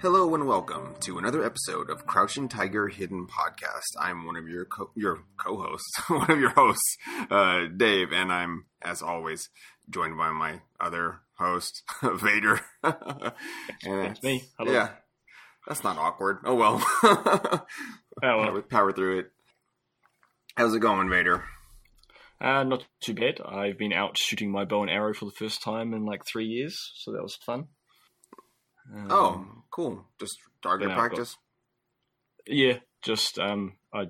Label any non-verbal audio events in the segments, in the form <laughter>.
Hello and welcome to another episode of Crouching Tiger Hidden Podcast. I'm one of your co- your co-hosts, <laughs> one of your hosts, uh, Dave, and I'm as always joined by my other host, <laughs> Vader. and It's me. Hello. Yeah, that's not awkward. Oh well. <laughs> Oh, well. power, power through it. How's it going, Vader? Uh, not too bad. I've been out shooting my bow and arrow for the first time in like three years, so that was fun. Um, oh, cool. Just target I've got- practice. yeah, just um, I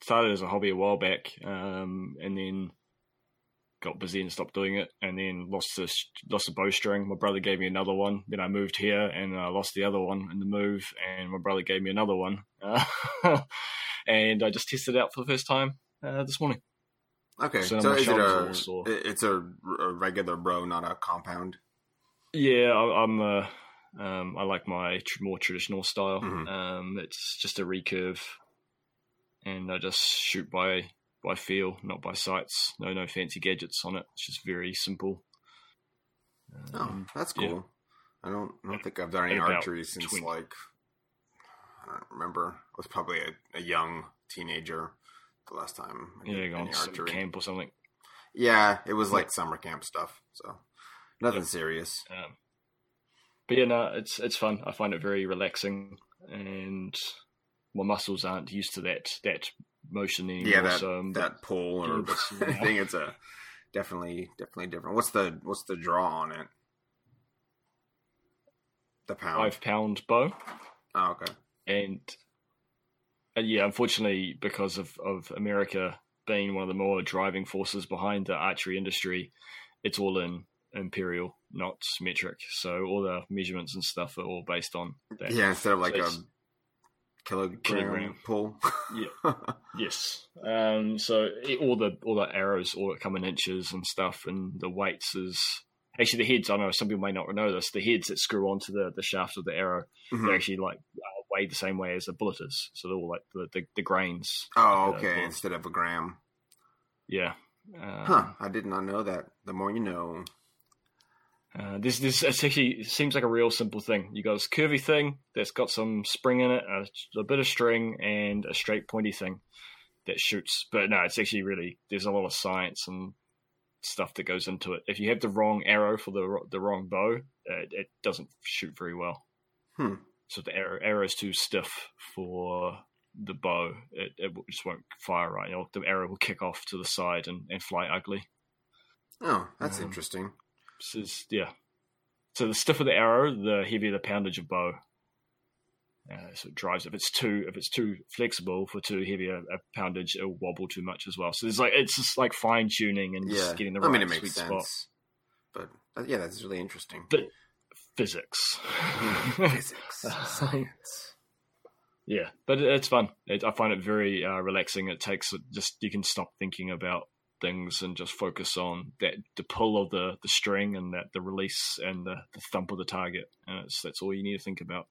started as a hobby a while back, um, and then got busy and stopped doing it, and then lost the lost the bowstring. My brother gave me another one. Then I moved here and I lost the other one in the move, and my brother gave me another one, uh, <laughs> and I just tested it out for the first time uh, this morning. Okay, So so, is it a? are all sore. it- It's a, a regular bro, not a compound. Yeah, I, I'm. Uh, um, I like my tr- more traditional style. Mhm. Um, it's just a recurve, and I just shoot by by feel, not by sights. No, no fancy gadgets on it. It's just very simple. Oh, Um, that's yeah. cool. I don't. I don't think I've done any archery since 20. like I don't remember. I was probably a, a young teenager the last time. I yeah, going any to camp or something. Yeah, it was like summer camp stuff. So nothing serious. Um, but yeah, no, it's it's fun. I find it very relaxing, and my muscles aren't used to that that motion anymore. Yeah, that so I'm that pull or a bit slow I think it's a definitely definitely different. What's the what's the draw on it? The pound. five pound bow. Oh, okay. and and yeah, unfortunately, because of of America being one of the more driving forces behind the archery industry, it's all in imperial, not metric. So all the measurements and stuff are all based on that. Yeah, instead of like So a kilogram, Kilogram. pull. Yeah. <laughs> Yes. Um. So it, all the all the arrows all come in inches and stuff, and the weights is actually the heads. I know some people may not know this. The heads that screw onto the the shaft of the arrow Mhm. they're actually like uh, weighed the same way as the bullet is. So they're all like the the, the grains. Oh, okay. Instead of a gram. Yeah. Um, Huh. I did not know that. The more you know. Uh, this this it's actually it seems like a real simple thing. You got this curvy thing that's got some spring in it, a, a bit of string, and a straight pointy thing that shoots. But no, it's actually really there's a lot of science and stuff that goes into it. If you have the wrong arrow for the the wrong bow, uh, it doesn't shoot very well. Hmm. So the arrow arrow is too stiff for the bow, it, it just won't fire right. You know, the arrow will kick off to the side and, and fly ugly. Oh, that's Um, interesting. It's- yeah. So the stiffer the arrow, the heavier the poundage of bow. Uh, so it drives. If it's too if it's too flexible for too heavy a, a poundage, it'll wobble too much as well. So it's like it's just like fine tuning and Yeah. just getting the I right mean, it sweet makes spot. sense. But uh, yeah, that's really interesting. But physics. Physics, <laughs> science. Yeah, but it, it's fun. It, I find it very uh, relaxing. It takes just you can stop thinking about things and just focus on that the pull of the, the string and that the release and the, the thump of the target, and it's that's all you need to think about.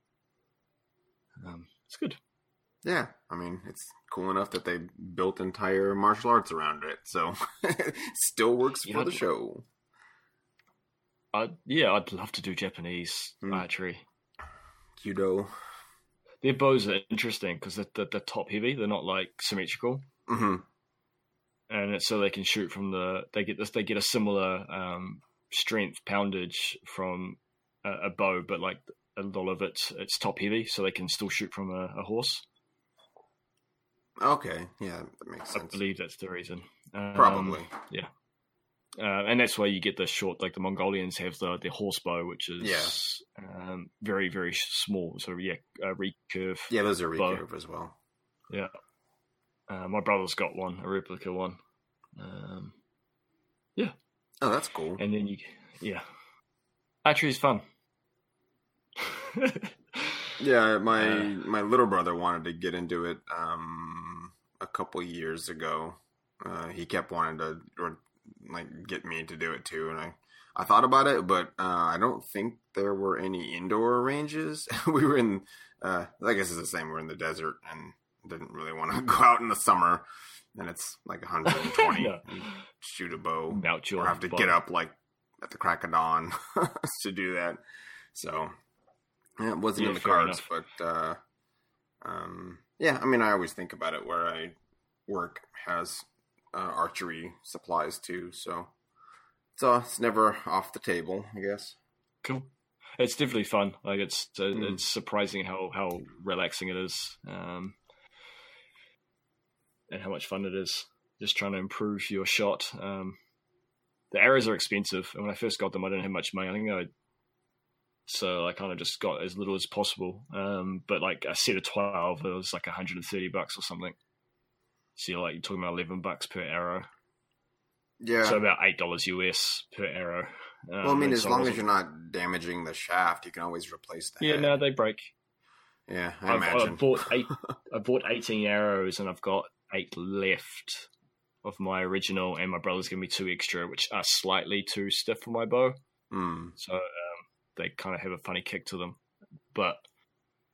Um, it's good. Yeah, I mean, it's cool enough that they built entire martial arts around it, so <laughs> still works Yeah, for the I'd- show. I yeah, I'd love to do Japanese Hmm. archery. Kyudo. Their bows are interesting because they're, they're, they're top heavy. They're not like symmetrical. hmm and it's so they can shoot from the they get this they get a similar um, strength poundage from a, a bow, but like a lot of it it's top heavy, so they can still shoot from a, a horse. Okay, yeah, that makes sense. I believe that's the reason. Um, Probably. uh, and that's why you get the short. Like the Mongolians have the the horse bow, which is um, very very small. So yeah, recurve. Yeah, those are bow. recurve as well. Yeah. Uh, my brother's got one, a replica one. Um, yeah. Oh, that's cool. and then you yeah archery is fun <laughs> Yeah, my Uh, my little brother wanted to get into it um, a couple years ago. Uh, he kept wanting to or like get me to do it too, and I I thought about it, but uh, I don't think there were any indoor ranges. <laughs> we were in, uh, I guess it's the same. We're in the desert and didn't really want to <laughs> go out in the summer, and it's like 120 No. <laughs> and shoot a bow mount or have to bow. get up like at the crack of dawn <laughs> to do that. So Yeah, it wasn't Yeah, in the cards, but uh, um, yeah, I mean, I always think about it where I work has uh, archery supplies too, so so it's never off the table, I guess. Cool. It's definitely fun. Like it's uh, Mm. it's surprising how how relaxing it is, um, and how much fun it is. Just trying to improve your shot. Um, the arrows are expensive, and when I first got them, I didn't have much money. I think I so I kind of just got as little as possible. Um, but like a set of twelve, it was like hundred and thirty bucks or something. So you're like you're talking about eleven bucks per arrow, Yeah. so about eight dollars US per arrow. Um, well, I mean, as so long as you're not damaging the shaft, you can always replace the yeah, head. no, they break. yeah, I I've, imagine. <laughs> I've bought eight. I bought eighteen arrows, and I've got eight left of my original. And my brother's given me two extra, which are slightly too stiff for my bow. Mm. So um, they kind of have a funny kick to them. But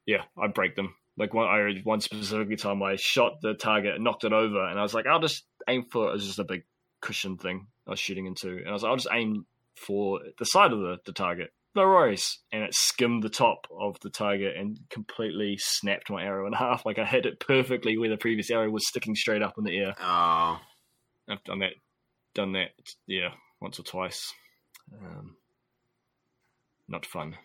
yeah, I break them. Like one, I one specific time, I shot the target, knocked it over, and I was like, I'll just aim for. It was just a big cushion thing I was shooting into, and I was like, I'll just aim for the side of the, the target. No worries. And it skimmed the top of the target and completely snapped my arrow in <laughs> half. Like I hit it perfectly where the previous arrow was sticking straight up in the air. Oh, I've done that, done that, yeah, once or twice. Um, not fun.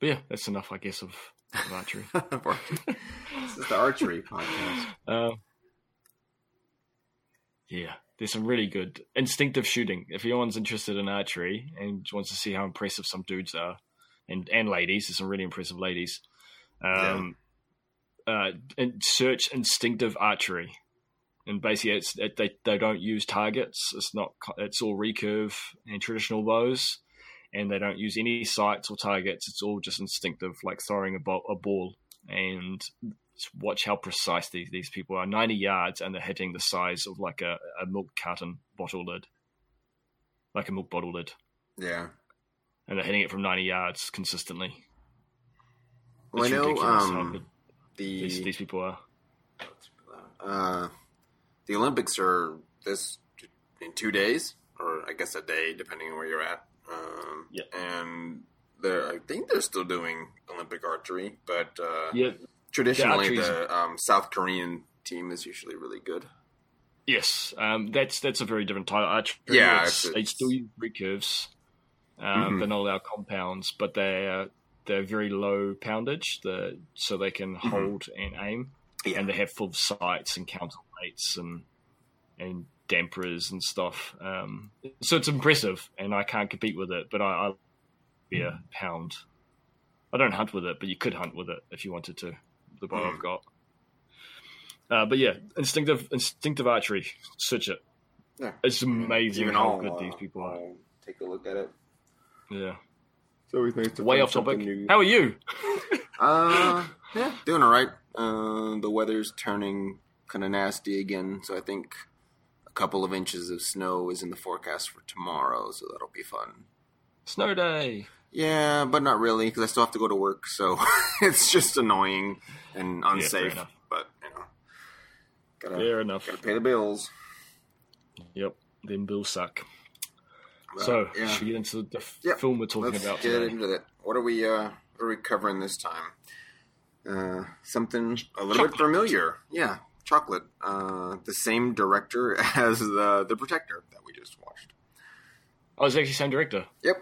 But yeah, that's enough, I guess, of, of archery. <laughs> this is the archery <laughs> podcast. Um, yeah, there's some really good instinctive shooting. If anyone's interested in archery and wants to see how impressive some dudes are, and and ladies, there's some really impressive ladies. Um, uh, and search instinctive archery, and basically, it's it, they they don't use targets. It's not. It's all recurve and traditional bows, and they don't use any sights or targets. It's all just instinctive, like throwing a, bo- a ball. And just watch how precise these, these people are. 90 yards, and they're hitting the size of like a, a milk carton bottle lid. Like a milk bottle lid. Yeah. And they're hitting it from 90 yards consistently. Well, I It's know ridiculous how um, the these, these people are. uh, the Olympics are this in two days, or I guess a day, depending on where you're at. Um, Yeah. And they're, I think they're still doing Olympic archery, but uh, Yeah. Traditionally the um, South Korean team is usually really good. Yes, um, that's that's a very different type archery. Yeah, It's- it's- they still use recurves. Um, Mhm. They're not allowed compounds, but they're they're very low poundage, the, so they can hold and aim, Mm-hmm. Yeah. and they have full sights and counterweights and and dampers and stuff. Um, so it's impressive, and I can't compete with it, but I, I be a pound. I don't hunt with it, but you could hunt with it if you wanted to. The bow Mm. I've got. Uh, but yeah, instinctive instinctive archery. Search it. Yeah. It's amazing Even how I'll, good uh, these people are. I'll take a look at it. Yeah. It's always nice to Way off topic. something new. How are you? <laughs> Uh, yeah, doing all right. Uh, the weather's turning kind of nasty again, so I think a couple of inches of snow is in the forecast for tomorrow, so that'll be fun. Snow day. Yeah, but not really because I still have to go to work, so <laughs> it's just annoying and unsafe. enough. but you know, gotta Fair enough. gotta pay the bills. Yep. Them bills suck. But, so, yeah, should we get into the f- Yep. film we're talking let's about get today? into it. What are we? Uh, what are we covering this time? Uh, something a little bit familiar. Yeah, chocolate. Uh, the same director <laughs> as the the Protector that we just watched. Oh, it's actually same director. Yep.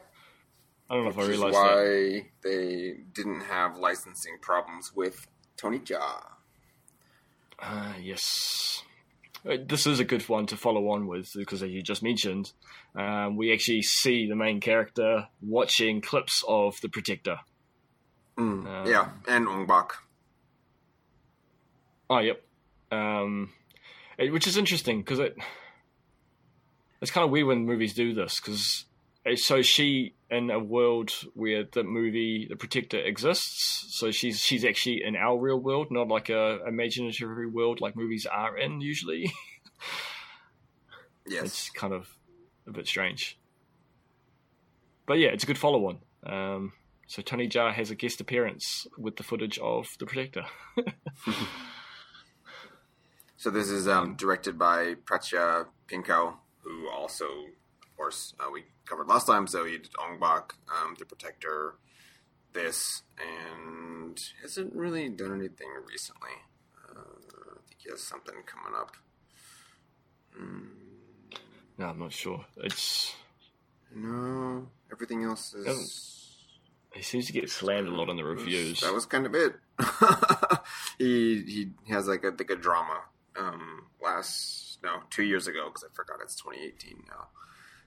I don't know if I realized that. why they didn't have licensing problems with Tony Jaa. Ah, yes. Uh, This is a good one to follow on with because, as you just mentioned, um, we actually see the main character watching clips of The Protector. Mm, Um, yeah, and Ong Bak. Oh, yep. Um, it, which is interesting because it it's kind of weird when movies do this because so she in a world where the movie The Protector exists, so she's she's actually in our real world, not like a imaginary world like movies are in usually. <laughs> Yes. it's kind of a bit strange. But yeah, it's a good follow on. Um, so Tony Jaa has a guest appearance with the footage of The Protector. <laughs> So this is um, directed by Prachya Pinkaew, who also, of course, uh, we covered last time. So he did Ong Bak, um, The Protector, this, and hasn't really done anything recently. Uh, I think he has something coming up. Mm, No, I'm not sure. It's no, everything else is. he seems to get slammed a lot in the reviews. That was kind of it. <laughs> he he has like a like a drama. Um, last no two years ago because I forgot it's 2018 now.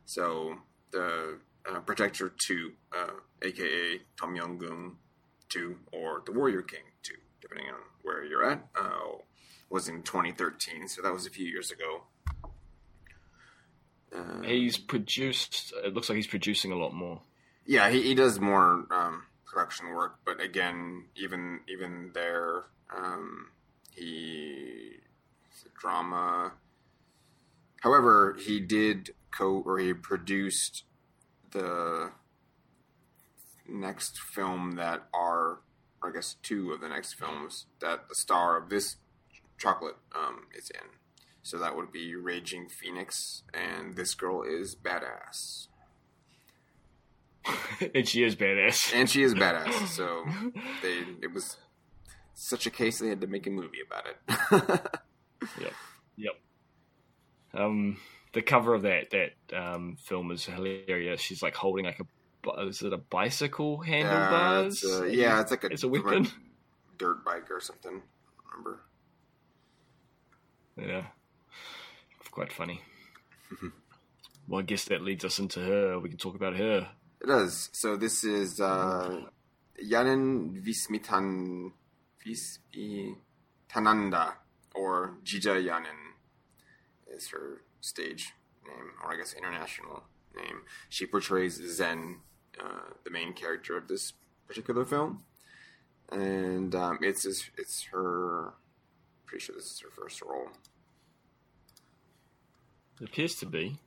So the uh, Protector Two, uh, aka Tom Yum Goong Two, or the Warrior King Two, depending on where you're at, uh, was in 2013. So that was a few years ago. Uh, He's produced. It looks like he's producing a lot more. yeah, he, he does more um, production work, but again, even even there, um, he a drama. However, he did co or he produced the next film that are, I guess, two of the next films that the star of this chocolate um, is in. So that would be Raging Phoenix, and this girl is badass. <laughs> and she is badass. and she is badass. <laughs> So they it was such a case they had to make a movie about it. <laughs> Yep. Yep. Um, the cover of that that um, film is hilarious. She's like holding like a is it a bicycle handlebars? it's a, yeah, it's like a, It's a weapon. dirt bike or something. Remember? Yeah, quite funny. <laughs> well, I guess that leads us into her. We can talk about her. It does. So this is uh, Yanin Vismitan Vismitananda or Jija Yanin is her stage name, or I guess international name. She portrays Zen, uh, the main character of this particular film, and um, it's it's her. Pretty sure this is her first role. It appears to be.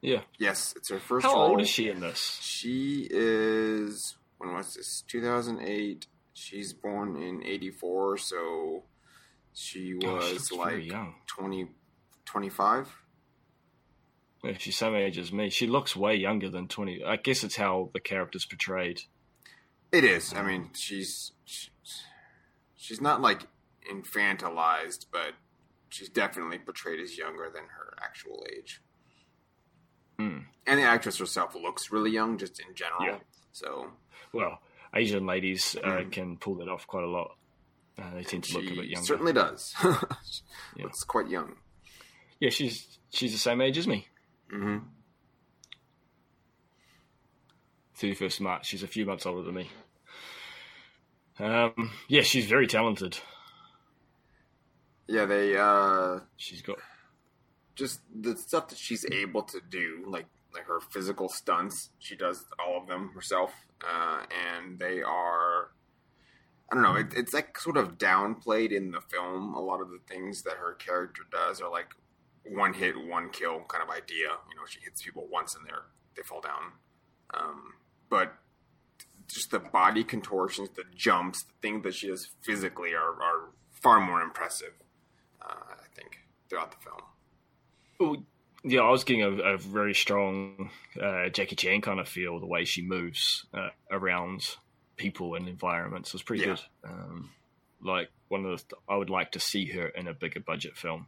Yeah. Yes, it's her first. How role. old is she in this? She is when was this? Two thousand eight. She's born in eighty four, so she Oh, was looks like young. 20, 25. Yeah, she's same age as me. She looks way younger than twenty. I guess it's how the character's portrayed. It is. I mean, she's she's, not like infantilized, but she's definitely portrayed as younger than her actual age. Hmm. And the actress herself looks really young, just in general. Yeah. So Well, Asian ladies uh, Mm. can pull that off quite a lot. Uh, they tend to look a bit younger. certainly does. <laughs> Yeah. Looks quite young. Yeah, she's she's the same age as me. hmm Thirty first March. She's a few months older than me. Um, yeah, she's very talented. Yeah, they uh She's got just the stuff that she's able to do, like like her physical stunts, she does all of them herself, uh, and they are. I don't know. It, it's like sort of downplayed in the film. A lot of the things that her character does are like one hit, one kill kind of idea. You know, she hits people once and they're they fall down. Um, but just the body contortions, the jumps, the things that she does physically are, are far more impressive. Uh, I think throughout the film. Well, yeah, I was getting a, a very strong uh, Jackie Chan kind of feel the way she moves uh, around people and environments. Was pretty Yeah. good. Um, like one of the, I would like to see her in a bigger budget film.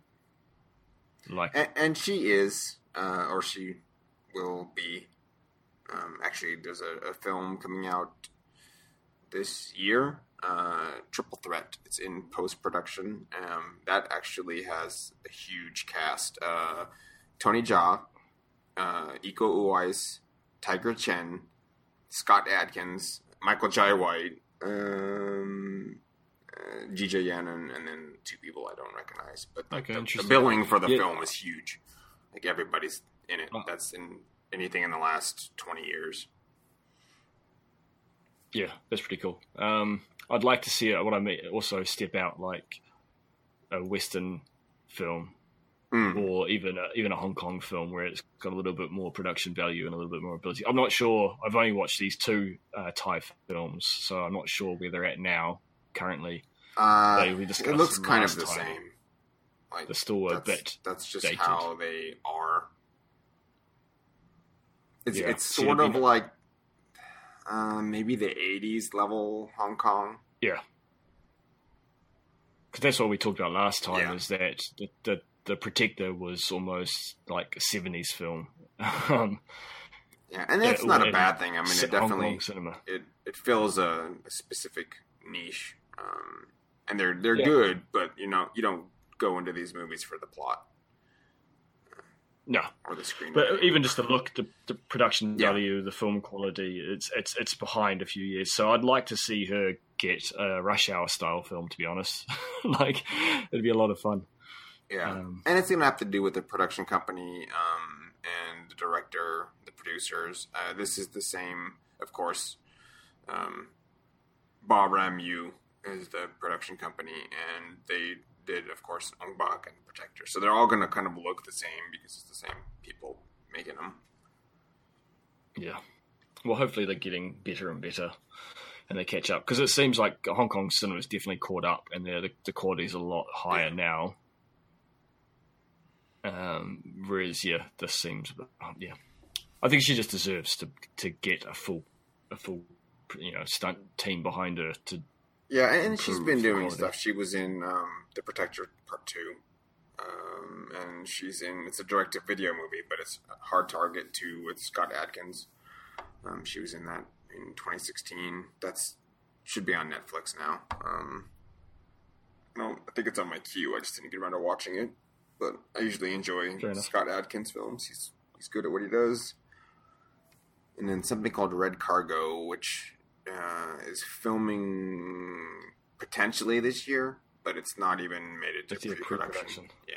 Like, and, and she is, uh, or she will be. Um, actually, there's a, a film coming out this year, uh, Triple Threat. It's in post production. Um, that actually has a huge cast: uh, Tony Jaa, uh, Iko Uwais, Tiger Chen, Scott Adkins, Michael Jai White, um, uh, Jija Yanin, and then two people I don't recognize. But the- Okay, the, the billing for the Yeah. film is huge. Like everybody's in it. That's in anything in the last twenty years. yeah, that's pretty cool. Um, I'd like to see it. What I mean, also step out like a Western film Mm. or even a, even a Hong Kong film where it's got a little bit more production value and a little bit more ability. I'm not sure. I've only watched these two uh, Thai films, so I'm not sure where they're at now currently. Uh, it looks kind of the time. same. Like They're still a that's, bit. that's just dated. how they are. It's Yeah. it's sort of like uh, maybe the '80s level Hong Kong. Yeah, because that's what we talked about last time. Yeah. Is that the, the the Protector was almost like a '70s film. <laughs> um, Yeah, and that's Yeah, not a bad thing. I mean, it definitely it it fills a, a specific niche, um, and they're they're Yeah. good, but you know you don't go into these movies for the plot No, or the screen. but even just the look, the, the production Yeah. value, the film quality, it's it's it's behind a few years. So I'd like to see her get a Rush Hour style film. To be honest, <laughs> like it'd be a lot of fun. yeah, um, and it's gonna have to do with the production company um, and the director, the producers. Uh, this is the same, of course. Um, Baa-Ram-Ewe is the production company, and they did, of course, Ong Bak and Protector. So they're all going to kind of look the same because it's the same people making them. Yeah. Well, hopefully they're getting better and better, and they catch up because it seems like Hong Kong cinema is definitely caught up, and the the quality is a lot higher Yeah. now. Um, whereas, yeah, this seems, um, yeah, I think she just deserves to to get a full a full you know stunt team behind her to Yeah, and, she's been doing quality. stuff. She was in um, The Protector Part 2. Um, and she's in, it's a direct to video movie, but it's Hard Target 2 with Scott Adkins. Um, she was in that in 2016. That's should be on Netflix now. Um, no, I think it's on my queue. I just didn't get around to watching it. But I usually enjoy Scott Adkins films. He's he's good at what he does. And then something called Red Cargo, which uh, is filming potentially this year, but it's not even made it to pre-production. pre-production. Yeah.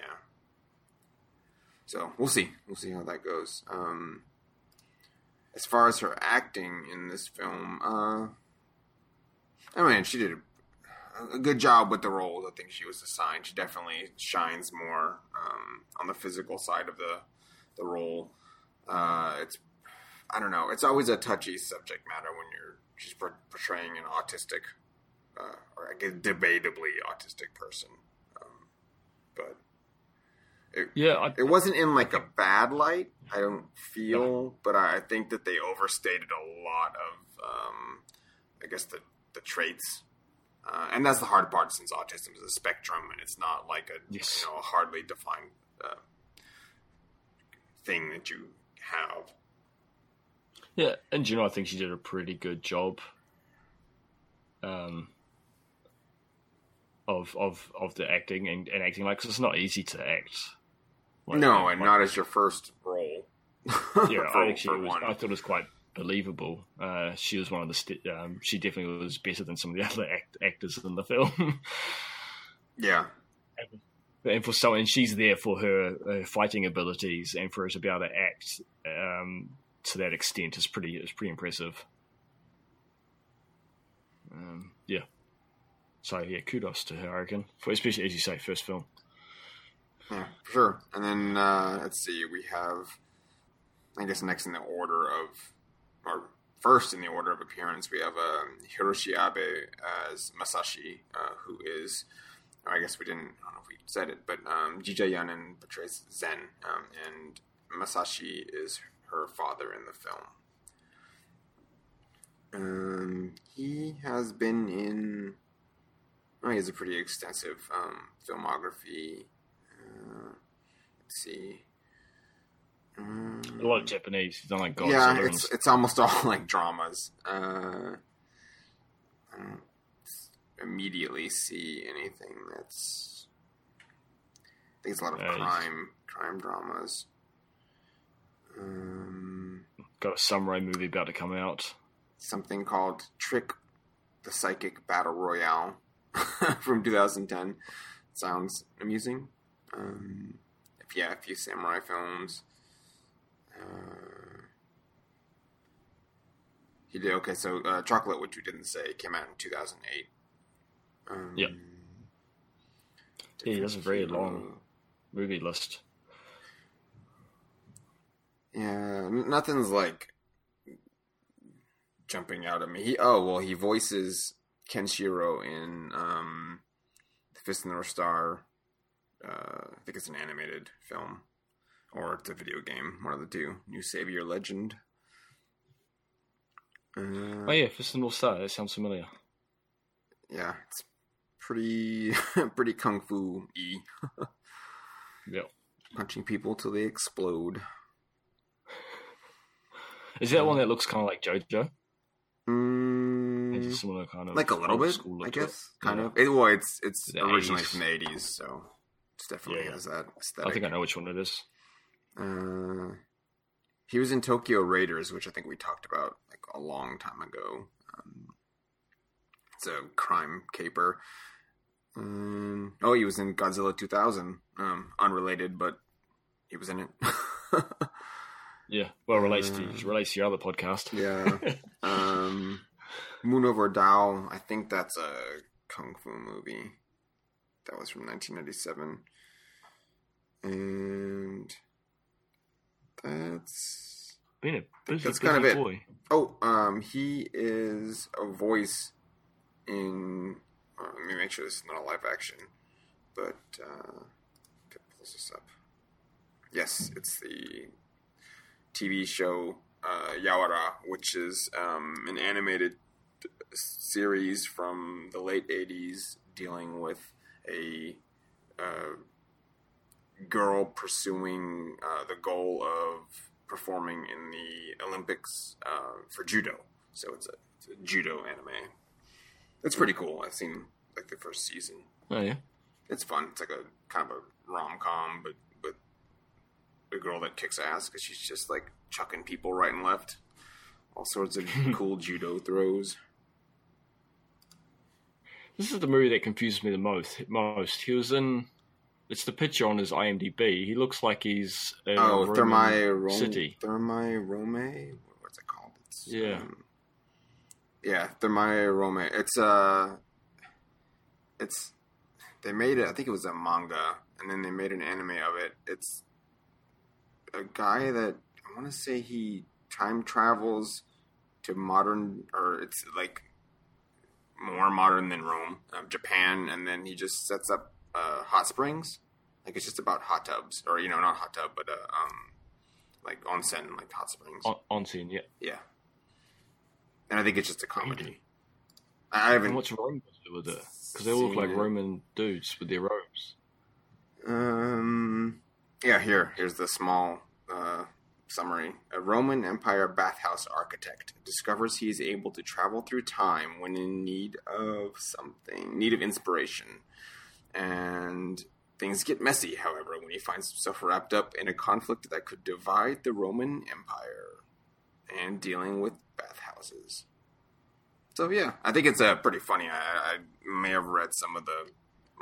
So we'll see. We'll see how that goes. Um, as far as her acting in this film, uh, I mean, she did a, a good job with the roles. I think she was assigned. She definitely shines more um, on the physical side of the the role. Uh, it's I don't know. It's always a touchy subject matter when you're she's portraying an autistic, uh, or I guess debatably autistic person. Um, but it, yeah I, it wasn't in like a bad light. I don't feel, but I I think that they overstated a lot of, um, I guess the the traits, uh, and that's the hard part since autism is a spectrum and it's not like a Yes. you know a hardly defined uh, thing that you have. Yeah, and you know, I think she did a pretty good job. Um, of of of the acting and, and acting like 'cause it's not easy to act. Like- no, and not as your first role. <laughs> Yeah, for, I think she for was. I thought it was quite believable. Uh, she was one of the. St- um, she definitely was better than some of the <laughs> other act- actors in the film. yeah, <laughs> and for so, and she's there for her uh, fighting abilities, and for her to be able to act um, to that extent is pretty is pretty impressive. Um, yeah. So yeah, kudos to her, I reckon. For especially as you say, first film. Yeah, for sure. And then uh, let's see, we have, I guess, next in the order of, or first in the order of appearance, we have um, Hiroshi Abe as Masashi, uh, who is, or I guess we didn't, I don't know if we said it, but um, Jija Yanin portrays Zen, um, and Masashi is her father in the film. Um, he has been in. Oh, he has a pretty extensive um, filmography. Uh, let's see. Um, A lot of Japanese. He's done like Godzilla. yeah, and it's it's almost all like dramas. Uh, I don't immediately see anything that's. I think it's a lot of crime crime dramas. Um, got a samurai movie about to come out. something called Trick the Psychic Battle Royale <laughs> from 2010. Sounds amusing. Um, if yeah, a few samurai films. Uh, he did okay. So uh, Chocolate, which you didn't say, came out in 2008. Um, Yep. Yeah, he has a very long- Movie list. Yeah, nothing's like jumping out at me. He, oh well, he voices Kenshiro in um, the Fist of the North Star. Uh, I think it's an animated film, or it's a video game. One of the two. New Savior Legend. Uh, Oh yeah, Fist of the North Star. That sounds familiar. yeah, it's pretty <laughs> pretty kung fu y. <laughs> Yeah. Punching people till they explode. Is that one that looks kind of like JoJo? Mm, It's a similar kind of like a little bit, I guess. Kind of. It, well, it's it's The originally 80s. from the eighties, so it's definitely Yeah. has that aesthetic. I think I know which one it is. Uh, he was in Tokyo Raiders, which I think we talked about like a long time ago. Um, it's a crime caper. Um, oh, he was in Godzilla 2000. Um, unrelated, but he was in it. <laughs> Yeah, well, relates to Uh, relates to your other podcast. yeah. <laughs> Um, Moon Over Tao. I think that's a kung fu movie. That was from 1997. And that's Been a busy, That's kind of it. boy. Oh, um, he is a voice in. Uh, let me make sure this is not a live action, but uh, it pulls this up. Yes, it's the TV show uh, Yawara, which is um, an animated series from the late '80s dealing with a uh, girl pursuing uh, the goal of performing in the Olympics uh, for judo. So it's a, it's a judo anime. It's pretty cool. I've seen like the first season. Oh yeah, It's fun. It's like a kind of a rom com, but but a girl that kicks ass because she's just like chucking people right and left. All sorts of <laughs> cool judo throws. this is the movie that confuses me the most. Most he was in. It's the picture on his IMDb. He looks like he's in Oh, Thermae Romae. City. Thermae Romae. What's it called? It's, Yeah. um, yeah, Thermae Romae. It's uh it's they made it. I think it was a manga, and then they made an anime of it. It's a guy that I want to say he time travels to modern, or it's like more modern than Rome, um, Japan, and then he just sets up uh, hot springs. Like it's just about hot tubs, or you know, not hot tub, but uh, um, like onsen, like hot springs. On, on scene, yeah. Yeah, and I think it's just a comedy. I haven't And what's Rome got to do with it? Because they all look like it. Roman dudes with their robes. Um, yeah, here, here's the small uh, summary. A Roman Empire bathhouse architect discovers he is able to travel through time when in need of something, need of inspiration. And things get messy, however, when he finds himself wrapped up in a conflict that could divide the Roman Empire and dealing with bathhouses. So, yeah, I think it's uh, pretty funny. I, I may have read some of the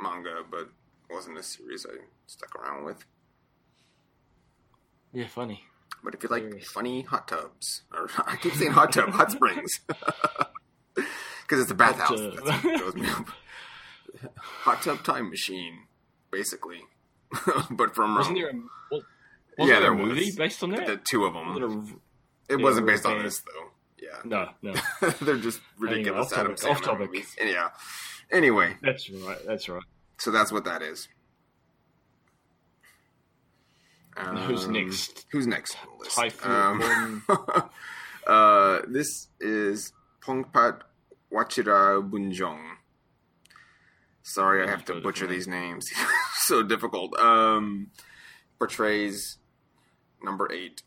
manga, but wasn't a series I stuck around with. Yeah, funny. But if you like funny hot tubs, or <laughs> I keep saying hot tub, hot springs, <laughs> because it's a bathhouse. That's what throws me up. Hot tub time machine, basically, <laughs> but from Wasn't there a, um, was, wasn't Yeah, there a there movie was. based on that? the two of Was them. it a- It wasn't based on this though. Yeah, no, no. they're just ridiculous off Adam topic, off topic. movies. Yeah. Anyway, That's right. That's right. so that's what that is. Who's Um, next? Who's next on the list? Um, <laughs> uh, this is Pongpat Wachirabunjong. Sorry, I have to butcher these names. <laughs> so difficult. Um, portrays number eight,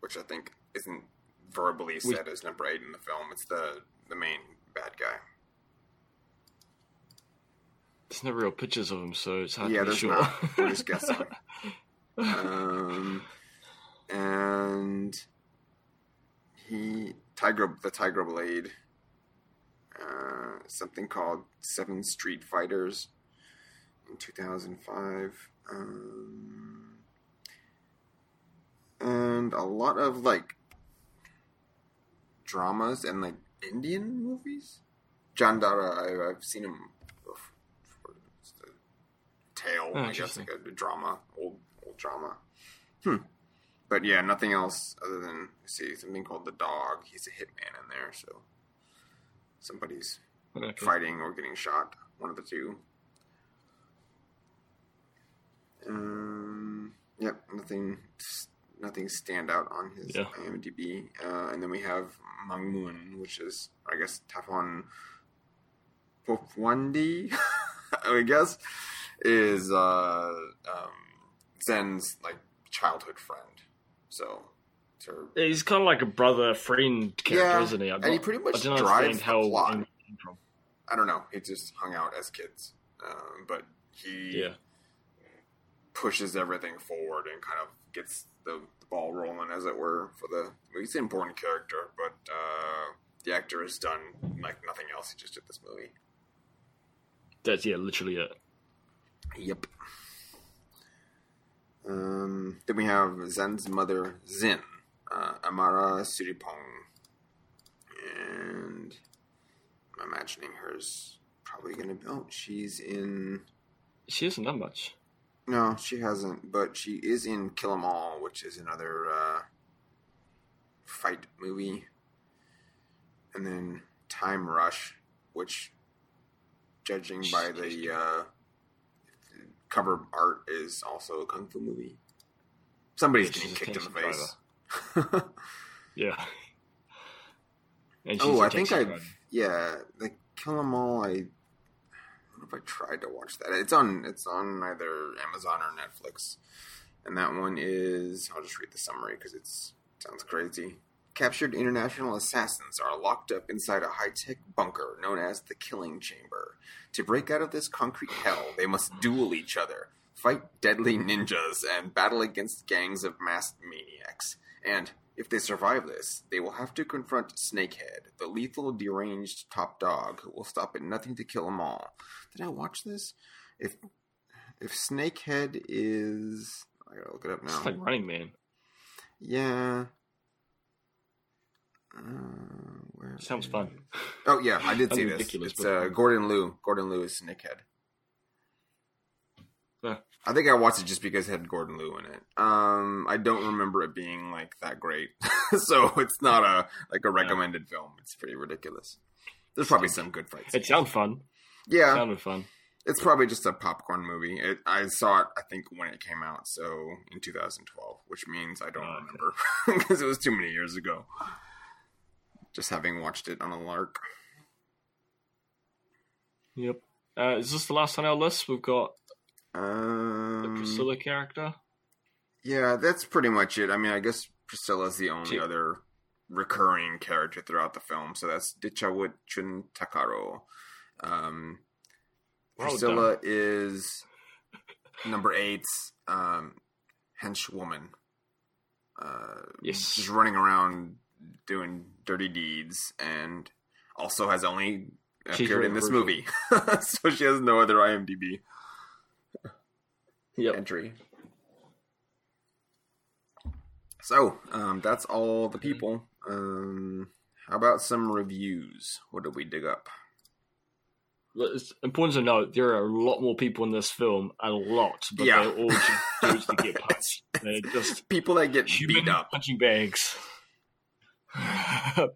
which I think isn't verbally We- said as number eight in the film. It's the the main bad guy. There's no real pictures of him, so it's hard yeah, to be there's sure. not. We're just <laughs> guessing. Um, and he Tiger the Tiger Blade, uh, something called Seven Street Fighters in 2005, um, and a lot of like dramas and like Indian movies. Jan Dara, I, I've seen him. It's the tale, Oh, I guess, like a, drama, old drama. Hmm. But yeah, nothing else other than see something called the dog. He's a hitman in there, so somebody's Okay. fighting or getting shot. One of the two. Um. Yep. Nothing. nothing stand out on his Yeah. IMDb. Uh, and then we have Mangmun, which is I guess Taphon Phopwandee, <laughs> I guess, is uh, um, Zen's like childhood friend. So, it's her He's kind of like a brother friend character, Yeah, isn't he? I and he pretty much I drives the how plot. he came from. I don't know. He just hung out as kids, um, but he Yeah, pushes everything forward and kind of gets the, the ball rolling, as it were, for the. He's an important character, but uh, the actor has done like nothing else. He just did this movie. that's yeah, literally it. Yep. Um, then we have Zen's mother, Zin, uh, Ammara Siripong. And I'm imagining her's probably going to be. Oh, she's in. She hasn't done much. No, she hasn't, but she is in Kill 'Em All, which is another uh, fight movie. And then Time Rush, which, judging by the uh, cover art, is also a kung fu movie. Somebody's Yeah, getting kicked in the face. Yeah. <laughs> Oh, I think taxi I, driver. yeah, the Kill 'Em All. I, I don't know if I tried to watch that. It's on, it's on either Amazon or Netflix, and that one is. I'll just read the summary because it's sounds crazy. Captured international assassins are locked up inside a high-tech bunker known as the Killing Chamber. To break out of this concrete hell, they must duel each other, fight deadly ninjas, and battle against gangs of masked maniacs. And if they survive this, they will have to confront Snakehead, the lethal, deranged top dog who will stop at nothing to kill them all. Did I watch this? If if Snakehead is, I gotta look it up now. It's like Running Man. yeah. Uh, where Sounds is- fun. <laughs> Oh yeah, I did see Sounds this. ridiculous, It's but uh. Gordon Liu. Gordon Liu is Snakehead. Huh. I think I watched it just because it had Gordon Liu in it. Um, I don't remember it being like that great, <laughs> so it's not a like a recommended film. It's pretty ridiculous. There's probably some good fights. It sounds fun. yeah, sounded fun. it's probably just a popcorn movie. It, I saw it, I think, when it came out, so in 2012, which means I don't Oh, remember <laughs> because it was too many years ago. Just having watched it on a lark. Yep. Uh, is this the last on our list? We've got the Um, Priscilla character. Yeah, that's pretty much it. I mean, I guess Priscilla's the only She- other recurring character throughout the film, so that's Dichawut Chun Takaro. Um, Well Priscilla is number eight's um, henchwoman. Uh, Yes. just running around doing dirty deeds, and also has only She's appeared in this brutal. movie, <laughs> so she has no other IMDb Yep. entry. So, um, that's all the people. Um, how about some reviews? What did we dig up? It's important to note there are a lot more people in this film, a lot, but Yeah. they're all just <laughs> dudes to get punched. They're just People that get beat up. punching bags. <laughs>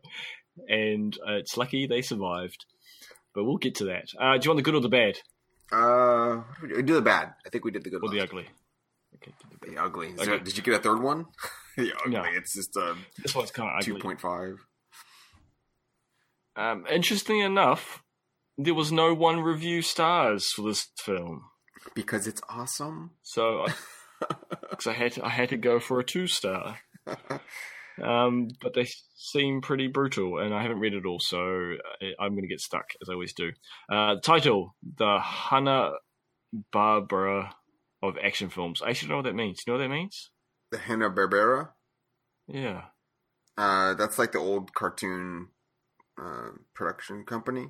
and uh, it's lucky they survived. But we'll get to that. Uh, do you want the good or the bad? Uh, we do? the bad. I think we did the good Or the ugly? Okay, the. The ugly. Okay. there- did you get a third one? <laughs> the ugly. No. It's just a This one's kind of two point five. Um, interesting enough, there was no one review stars for this film. Because it's awesome. So, because <laughs> I had to, I had to go for a two star. Um, but they seem pretty brutal, and I haven't read it all, so I- I'm going to get stuck as I always do. Uh, title: The Hanna Barbera of action films. I should know what that means. You know what that means? The Hanna Barbera. Yeah. Uh, that's like the old cartoon uh, production company.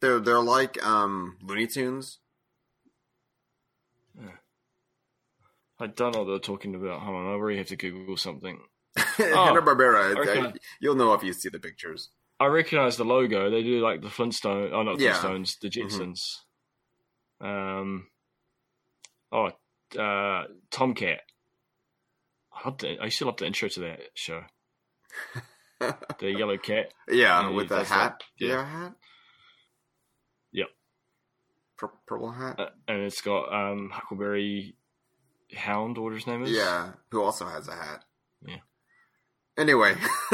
They're they're like um, Looney Tunes. I don't know what they're talking about. Hold on, I really have to Google something. <laughs> Hanna Barbera. okay. You'll know if you see the pictures. I recognize the logo. They do like the Flintstones. Oh, not Yeah. Flintstones. The Jetsons. Um. Oh, uh, Top Cat. I love the, I used to love the intro to that show. The <laughs> yellow cat. yeah, with the hat. that, yeah. Yeah, hat. Yep. Pur- purple hat. Uh, and it's got um, Huckleberry Hound, or his name is. Yeah, who also has a hat. Yeah. Anyway, <laughs>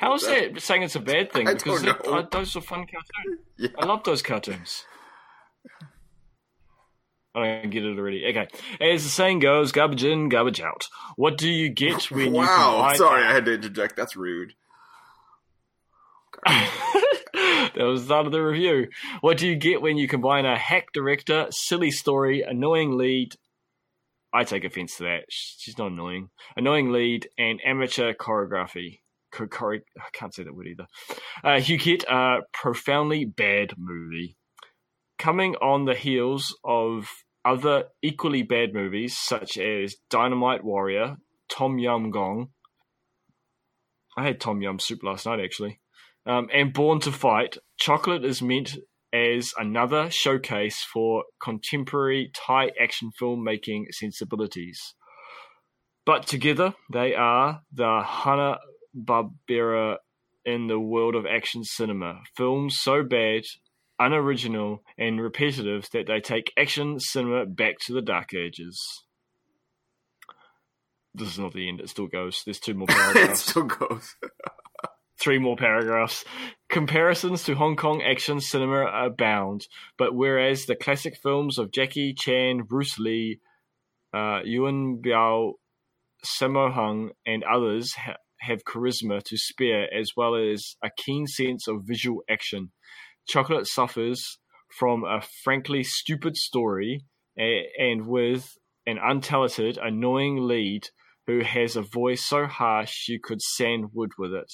how is that saying it's a bad thing? I because. It, uh, those are fun cartoons. <laughs> Yeah. I love those cartoons. I don't get it already. Okay, as the saying goes, garbage in, garbage out. What do you get <laughs> when you wow, sorry, I had to interject. That's rude. that was the start of the review. What do you get when you combine a hack director, silly story, annoying lead? I take offense to that. She's not annoying. Annoying lead and amateur choreography. Cho- chore- I can't say that word either. Uh, you get a profoundly bad movie. Coming on the heels of other equally bad movies such as Dynamite Warrior, Tom Yum Goong. I had Tom Yum soup last night actually um, and Born to Fight, Chocolate is meant as another showcase for contemporary Thai action filmmaking sensibilities. But together, they are the Hanna Barbera in the world of action cinema. Films so bad, unoriginal, and repetitive that they take action cinema back to the dark ages. This is not the end, it still goes. There's two more <laughs> paragraphs. it still goes. <laughs> three more paragraphs. Comparisons to Hong Kong action cinema abound, but whereas the classic films of Jackie Chan, Bruce Lee, uh, Biao, Sammo Hung, and others ha- have charisma to spare, as well as a keen sense of visual action. Chocolate suffers from a frankly stupid story, a- and with an untalented, annoying lead who has a voice so harsh you could sand wood with it.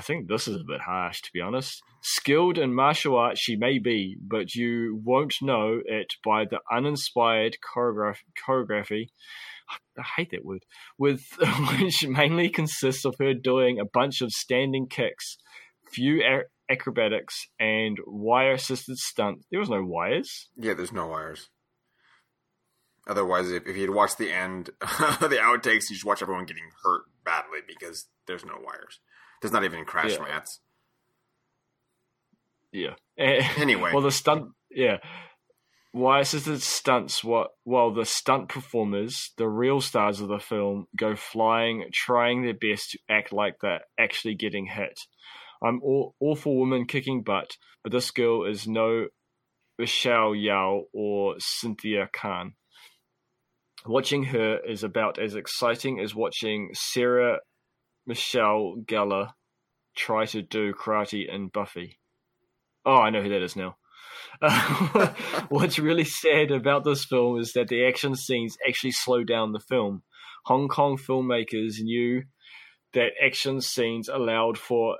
I think this is a bit harsh, to be honest. Skilled in martial arts she may be, but you won't know it by the uninspired choreograph- choreography. I hate that word. With <laughs> which mainly consists of her doing a bunch of standing kicks, few acrobatics, and wire-assisted stunts. There was no wires. Yeah, there's no wires. Otherwise, if, if you'd watched the end, <laughs> the outtakes, you just watch everyone getting hurt badly because there's no wires. There's not even crash Yeah. mats. Yeah. <laughs> Eh, anyway. well, the stunt, yeah. Why is the stunts? What? While the stunt performers, the real stars of the film, go flying, trying their best to act like they're actually getting hit. I'm all, awful woman kicking butt, but this girl is no Michelle Yeoh or Cynthia Khan. Watching her is about as exciting as watching Sarah Michelle Gellar try to do karate in Buffy. Oh, I know who that is now. Uh, <laughs> what's really sad about this film is that the action scenes actually slow down the film. Hong Kong filmmakers knew that action scenes allowed for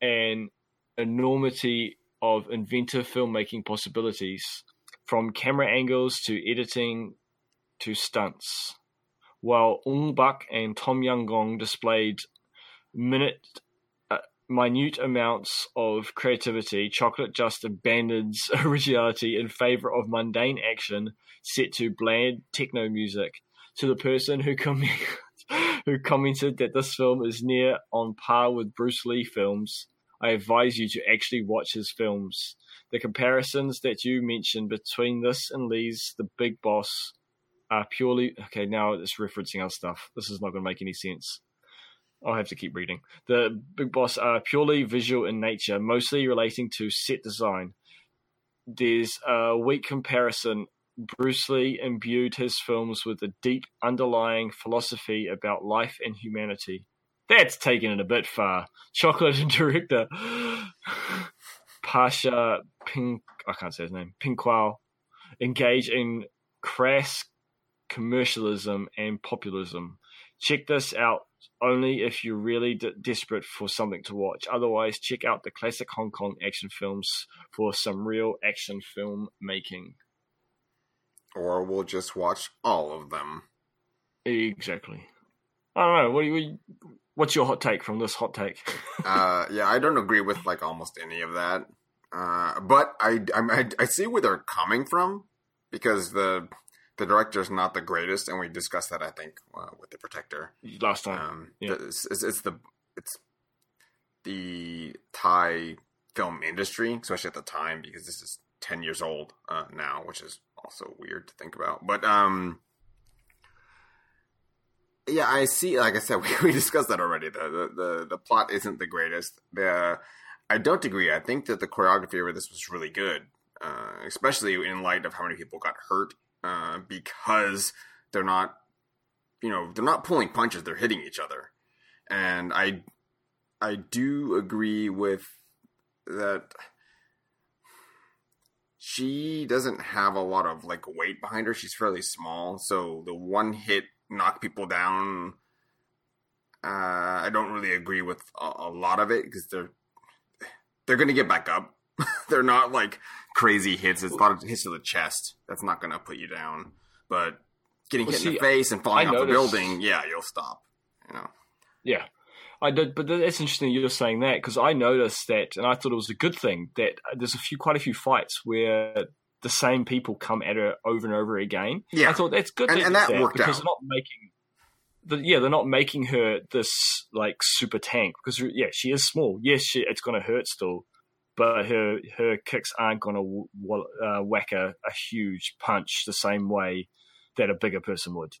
an enormity of inventive filmmaking possibilities, from camera angles to editing to stunts. While Ong Bak and Tom Yum Goong displayed minute uh, minute amounts of creativity, Chocolate just abandons <laughs> originality in favor of mundane action set to bland techno music. To the person who com- <laughs> who commented that this film is near on par with Bruce Lee films, I advise you to actually watch his films. The comparisons that you mentioned between this and Lee's The Big Boss are purely okay. Now it's referencing other stuff. This is not going to make any sense. I'll have to keep reading. The Big Boss are purely visual in nature, mostly relating to set design. There's a weak comparison. Bruce Lee imbued his films with a deep underlying philosophy about life and humanity. That's taken it a bit far. Chocolate and <laughs> director <gasps> Pasha Pink, I can't say his name, Pinkwao, engage in crass commercialism and populism. Check this out only if you're really de- desperate for something to watch. Otherwise, check out the classic Hong Kong action films for some real action film making. Or we'll just watch all of them. Exactly. I don't know. What do you? What's your hot take from this hot take? <laughs> uh, yeah, I don't agree with like almost any of that. Uh, but I, I I see where they're coming from because the the director's not the greatest, and we discussed that I think uh, with the Protector. Last time, Um, Yeah. the- it's, it's, it's the it's the Thai film industry, especially at the time, because this is ten years old uh, now, which is also weird to think about. But um, yeah, I see. Like I said, <laughs> we, we discussed that already. The, the the the plot isn't the greatest. The I don't agree. I think that the choreography over this was really good, uh, especially in light of how many people got hurt uh, because they're not, you know, they're not pulling punches; they're hitting each other. And I I do agree with that. She doesn't have a lot of like weight behind her. She's fairly small, so the one hit knock people down. Uh, I don't really agree with a, a lot of it because they're they're going to get back up. <laughs> they're not like crazy hits. It's a lot of hits to the chest. That's not going to put you down. But getting well, hit see, in the face and falling I off noticed, the building, yeah, you'll stop. You know. Yeah. I did, but that's interesting you're saying that because I noticed that, and I thought it was a good thing that uh, there's a few, quite a few fights where the same people come at her over and over again. Yeah, I thought that's good, and, and that, that, worked because out. they're not making. The, yeah, they're not making her this like super tank because yeah, she is small. Yes, she, it's going to hurt still, but her her kicks aren't going to w- uh, whack a, a, huge punch the same way that a bigger person would.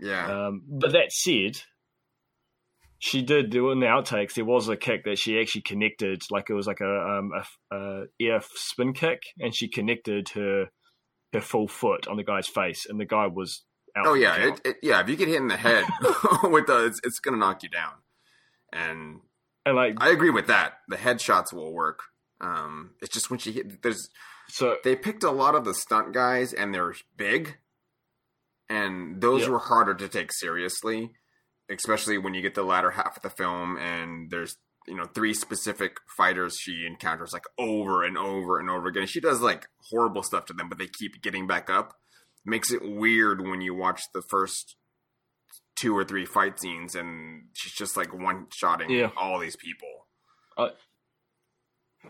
Yeah. Um, but that said, she did do in the outtakes. There was a kick that she actually connected, like it was like a, um, a, a air spin kick, and she connected her her full foot on the guy's face, and the guy was out. Oh yeah, it, it, yeah. If you get hit in the head <laughs> <laughs> with the, it's, it's gonna knock you down. And and like I agree with that. The headshots will work. Um, it's just when she hit, there's so they picked a lot of the stunt guys, and they're big, and those yep. were harder to take seriously especially when you get the latter half of the film and there's you know three specific fighters she encounters like over and over and over again she does like horrible stuff to them but they keep getting back up makes it weird when you watch the first two or three fight scenes and she's just like one shotting yeah. all these people uh,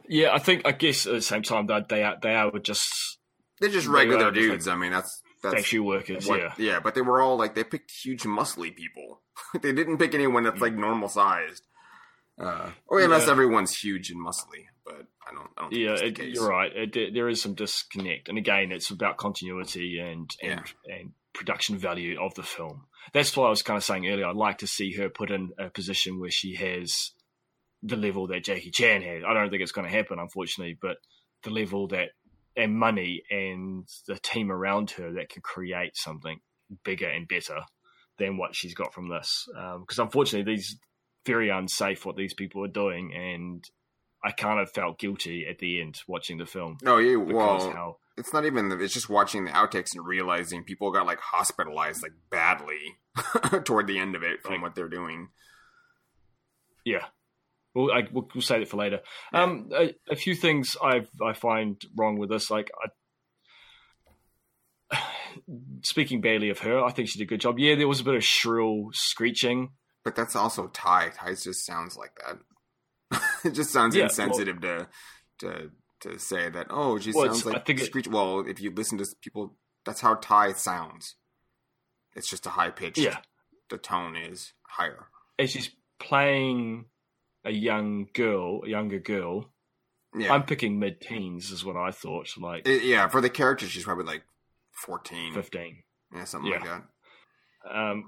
yeah i think i guess at the same time that they are they are just they're just regular they dudes i mean that's that's factory workers what, yeah yeah but they were all like they picked huge muscly people <laughs> they didn't pick anyone that's like normal sized. Uh, or unless yeah. everyone's huge and muscly, but I don't. I don't yeah, it, you're right. It, there is some disconnect, and again, it's about continuity and and, yeah. and production value of the film. That's why I was kind of saying earlier. I'd like to see her put in a position where she has the level that Jackie Chan had. I don't think it's going to happen, unfortunately, but the level that and money and the team around her that can create something bigger and better than what she's got from this. Because um, unfortunately, these very unsafe what these people are doing, and I kind of felt guilty at the end watching the film. No, yeah, well, how, it's not even. It's just watching the outtakes and realizing people got like hospitalized like badly <laughs> toward the end of it from like, what they're doing. Yeah. We'll, I, we'll, we'll save it for later. Yeah. Um, a, a, few things I I find wrong with this, like I, <sighs> speaking badly of her, I think she did a good job. Yeah, there was a bit of shrill screeching, but that's also Thai. Thai just sounds like that. <laughs> it just sounds yeah, insensitive well, to to to say that. Oh, she well, sounds like I think screech. It, well, if you listen to people, that's how Thai sounds. It's just a high pitch. Yeah, the tone is higher. And she's playing a young girl, a younger girl. Yeah. I'm picking mid teens, is what I thought. Like, it, yeah, for the character, she's probably like 14. 15. Yeah, something yeah. like that. Um,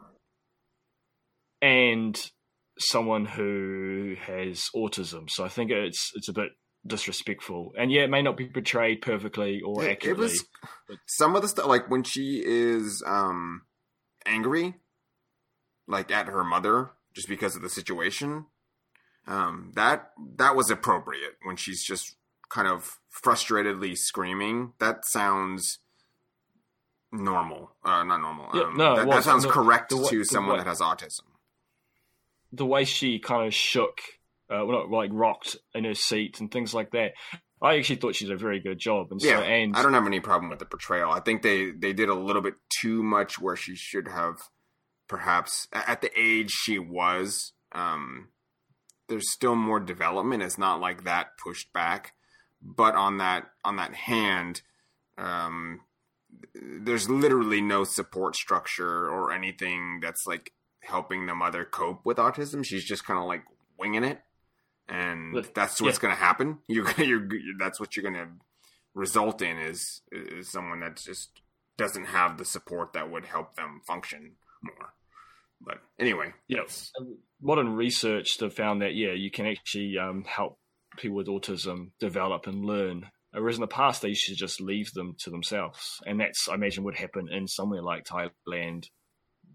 and someone who has autism. So I think it's it's a bit disrespectful. And yeah, it may not be portrayed perfectly or yeah, accurately. It was but... some of the stuff like when she is um angry like at her mother just because of the situation. Um that that was appropriate when she's just kind of frustratedly screaming. That sounds normal. Uh, not normal. Yeah, um, no, that, that sounds the, correct the, to the, someone that has autism. The way she kind of shook, uh, well, like rocked in her seat and things like that. I actually thought she did a very good job. And so, yeah, and I don't have any problem with the portrayal. I think they they did a little bit too much where she should have, perhaps at the age she was. Um, there's still more development. It's not like that pushed back, but on that on that hand, um, there's literally no support structure or anything that's like helping the mother cope with autism. She's just kind of like winging it, and but, that's what's yeah. going to happen. <laughs> You're you're, that's what you're going to result in is is someone that just doesn't have the support that would help them function more. But anyway, yes. Modern research have found that yeah, you can actually um, help people with autism develop and learn. Whereas in the past, they used to just leave them to themselves, and that's I imagine would happen in somewhere like Thailand.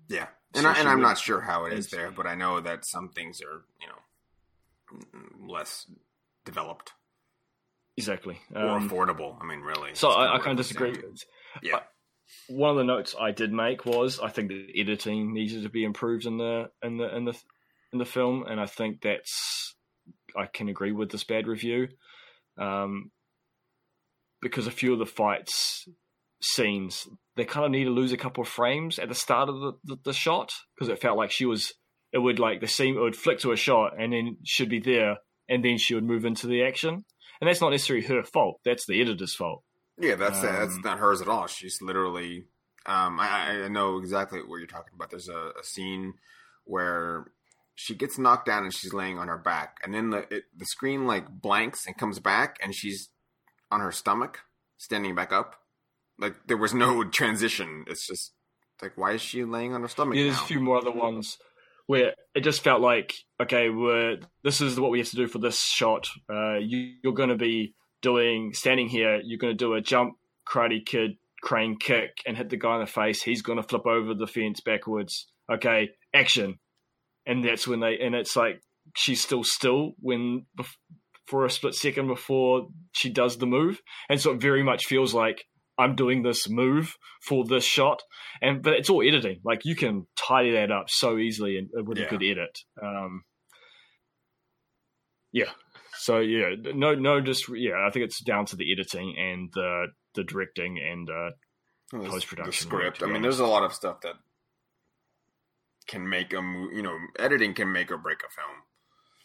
Yeah, and, I, and I'm not sure how it is there, but I know that some things are you know less developed. Exactly. Um, or affordable. I mean, really. So I, I kind of disagree. Yeah. one of the notes I did make was I think the editing needed to be improved in the in the in the in the film, and I think that's I can agree with this bad review, um, because a few of the fights scenes they kind of need to lose a couple of frames at the start of the, the, the shot because it felt like she was it would like the scene it would flick to a shot and then should be there and then she would move into the action and that's not necessarily her fault. That's the editor's fault. Yeah, that's um, that's not hers at all. She's literally. Um, I, I know exactly what you're talking about. There's a, a, scene where she gets knocked down and she's laying on her back, and then the it, the screen like blanks and comes back, and she's on her stomach, standing back up. Like there was no transition. It's just like why is she laying on her stomach? Yeah, there's now? a few more other ones where it just felt like okay, we're this is what we have to do for this shot. Uh, you, you're going to be doing standing here. You're going to do a jump, karate kid, crane kick, and hit the guy in the face. He's going to flip over the fence backwards. Okay, action, and that's when they and it's like she's still still when for a split second before she does the move, and so it very much feels like I'm doing this move for this shot, and but it's all editing. Like you can tidy that up so easily and with yeah. a good edit. Um, yeah. So yeah, no, no, just yeah. I think it's down to the editing and the the directing and uh, post production. The script. I mean, there's a lot of stuff that can make a you know editing can make or break a film.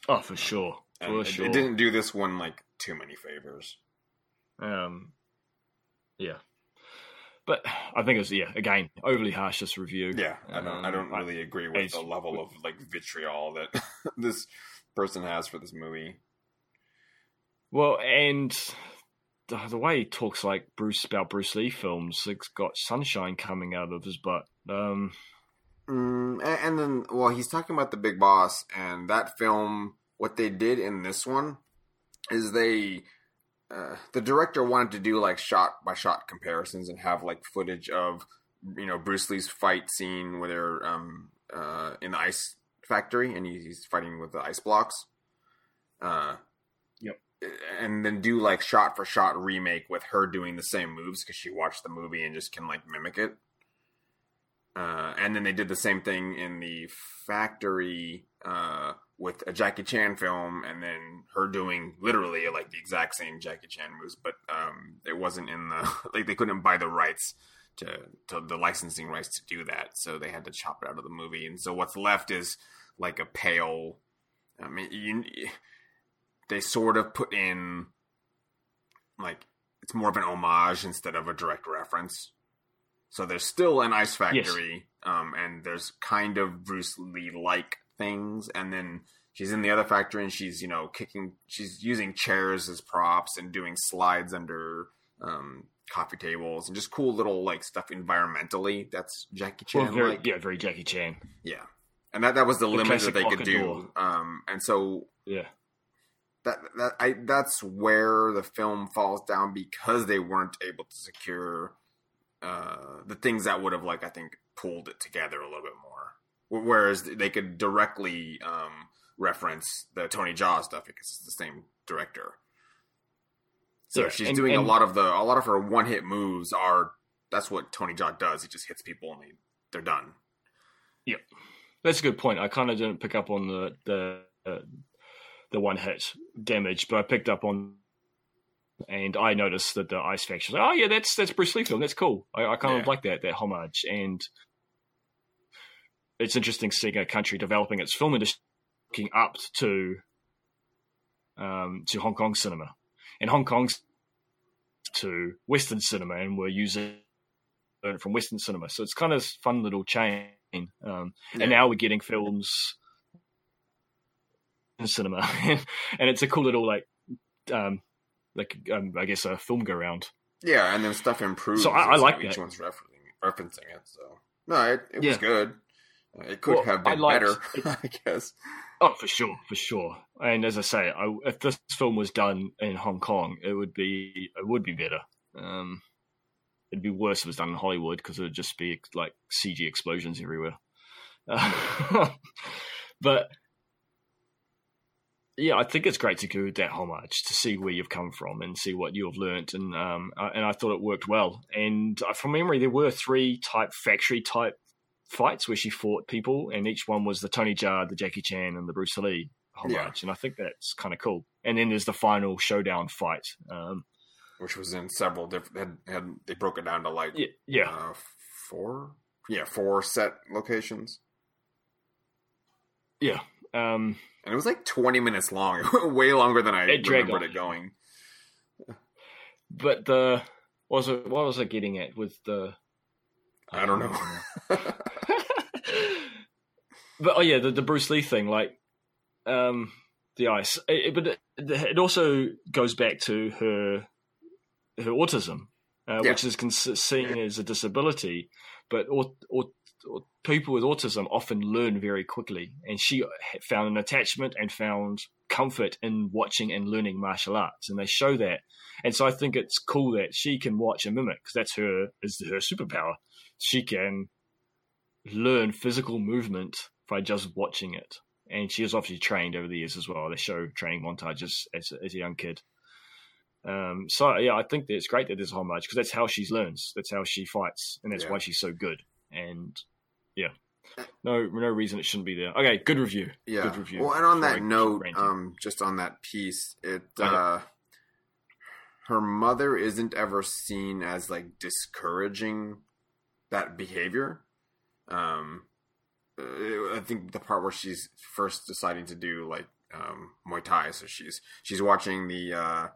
Oh, for sure, for it, sure. It didn't do this one like too many favors. Um, yeah. But I think it's yeah again overly harsh this review. Yeah, I don't um, I don't really agree with the level of like vitriol that <laughs> this person has for this movie. Well, and the, the, way he talks like Bruce about Bruce Lee films, it's got sunshine coming out of his butt. Um, mm, and, and then, well, he's talking about the Big Boss, and that film. What they did in this one is they uh, the director wanted to do like shot by shot comparisons and have like footage of you know Bruce Lee's fight scene where they're um, uh, in the ice factory and he's fighting with the ice blocks. Uh, yep. And then do like shot for shot remake with her doing the same moves because she watched the movie and just can like mimic it. Uh, and then they did the same thing in the factory uh, with a Jackie Chan film, and then her doing literally like the exact same Jackie Chan moves, but um, it wasn't in the <laughs> like they couldn't buy the rights to, to the licensing rights to do that, so they had to chop it out of the movie. And so what's left is like a pale. I mean, you, they sort of put in like it's more of an homage instead of a direct reference. So there's still an ice factory, yes. um, and there's kind of Bruce Lee like things, and then she's in the other factory and she's you know kicking, she's using chairs as props and doing slides under um, coffee tables and just cool little like stuff environmentally. That's Jackie Chan. Well, very, yeah, very Jackie Chan. Yeah, and that that was the, the limit that they could do. Um, and so yeah, that that I that's where the film falls down because they weren't able to secure uh, the things that would have like I think pulled it together a little bit more. Whereas they could directly um, reference the Tony Jaa stuff because it's the same director. So yeah, she's and, doing and, a lot of the a lot of her one hit moves are that's what Tony Jaa does. He just hits people and they they're done. Yep, that's a good point. I kind of didn't pick up on the the uh, the one hit damage, but I picked up on and I noticed that the Ice Faction. Like, oh yeah, that's that's Bruce Lee film. That's cool. I, I kind yeah. of like that that homage, and it's interesting seeing a country developing its film industry looking up to um, to Hong Kong cinema, and Hong Kong's to Western cinema, and we're using it from Western cinema. So it's kind of fun little chain. Um, yeah. And now we're getting films in cinema, <laughs> and it's a cool little like um, like um, I guess a film go around. Yeah, and then stuff improves. So I, I like each that. one's referencing, referencing it. So no, it, it yeah. was good. It could Well, have I been liked- better, <laughs> I guess. Oh, for sure, for sure. And as I say, I, if this film was done in Hong Kong, it would be it would be better. Um, it'd be worse if it was done in Hollywood because it would just be like CG explosions everywhere. <laughs> but yeah, I think it's great to go that homage to see where you've come from and see what you have learnt, and um, I- and I thought it worked well. And uh, from memory, there were three type factory type fights where she fought people, and each one was the Tony Jaa, the Jackie Chan, and the Bruce Lee homage, Yeah. and I think that's kind of cool. And then there's the final showdown fight. Um, Which was in several different. Had, had they broke it down to like yeah, yeah, uh, four, yeah, four set locations, yeah. Um, and it was like twenty minutes long, <laughs> way longer than I It remembered it going. but the what was it? What was I getting at with the? I don't know. <laughs> <laughs> but oh yeah, the, the Bruce Lee thing, like um, the ice. It, it- but it, it also goes back to her her autism, uh, Yeah. which is cons- seen as a disability, but au- au- people with autism often learn very quickly, and she found an attachment and found comfort in watching and learning martial arts, and they show that. And so I think it's cool that she can watch and mimic because that's her is her superpower. She can learn physical movement by just watching it. And she has obviously trained over the years as well. They show training montages as, as a young kid. Um, so yeah, I think that it's great that there's a homage because that's how she learns. That's how she fights, and that's Yeah. why she's so good. And yeah, no no reason it shouldn't be there. Okay, good review. Yeah. Good review. Well, and on that note, ranting. um, just on that piece, it Okay. uh, her mother isn't ever seen as like discouraging that behavior. Um, uh, I think the part where she's first deciding to do like um, Muay Thai, so she's she's watching the uh,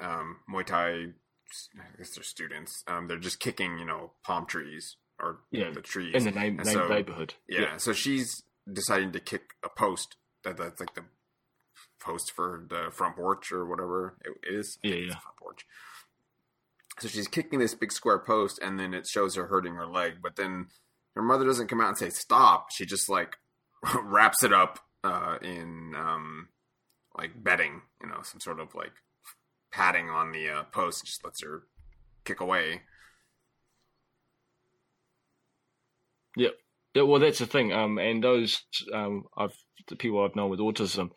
um, Muay Thai. I guess they're students. Um, they're just kicking, you know, palm trees or Yeah, the trees in the name, and name so- neighborhood. yeah, so she's deciding to kick a post. That that's like the post for the front porch or whatever it is. Yeah, yeah. front porch. So she's kicking this big square post, and then it shows her hurting her leg. But then her mother doesn't come out and say stop. She just like <laughs> wraps it up uh, in um, like bedding, you know, some sort of like padding on the uh, post. Just lets her kick away. Yeah, well, that's the thing. Um, and those um, I've the people I've known with autism,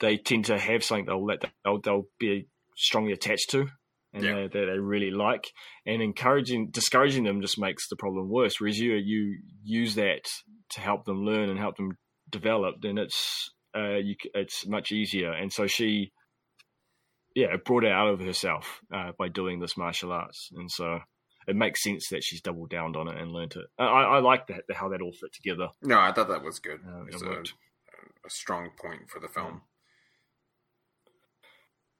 they tend to have something they'll let they'll, they'll be strongly attached to, and Yeah. they, that they really like. And encouraging, discouraging them just makes the problem worse. Whereas you you use that to help them learn and help them develop, then it's uh, you, it's much easier. And so she, yeah, brought it out of herself uh, by doing this martial arts, and so it makes sense that she's doubled down on it and learnt it. I, I like that how that all fit together. No, I thought that was good. Uh, It it a, worked. a strong point for the film.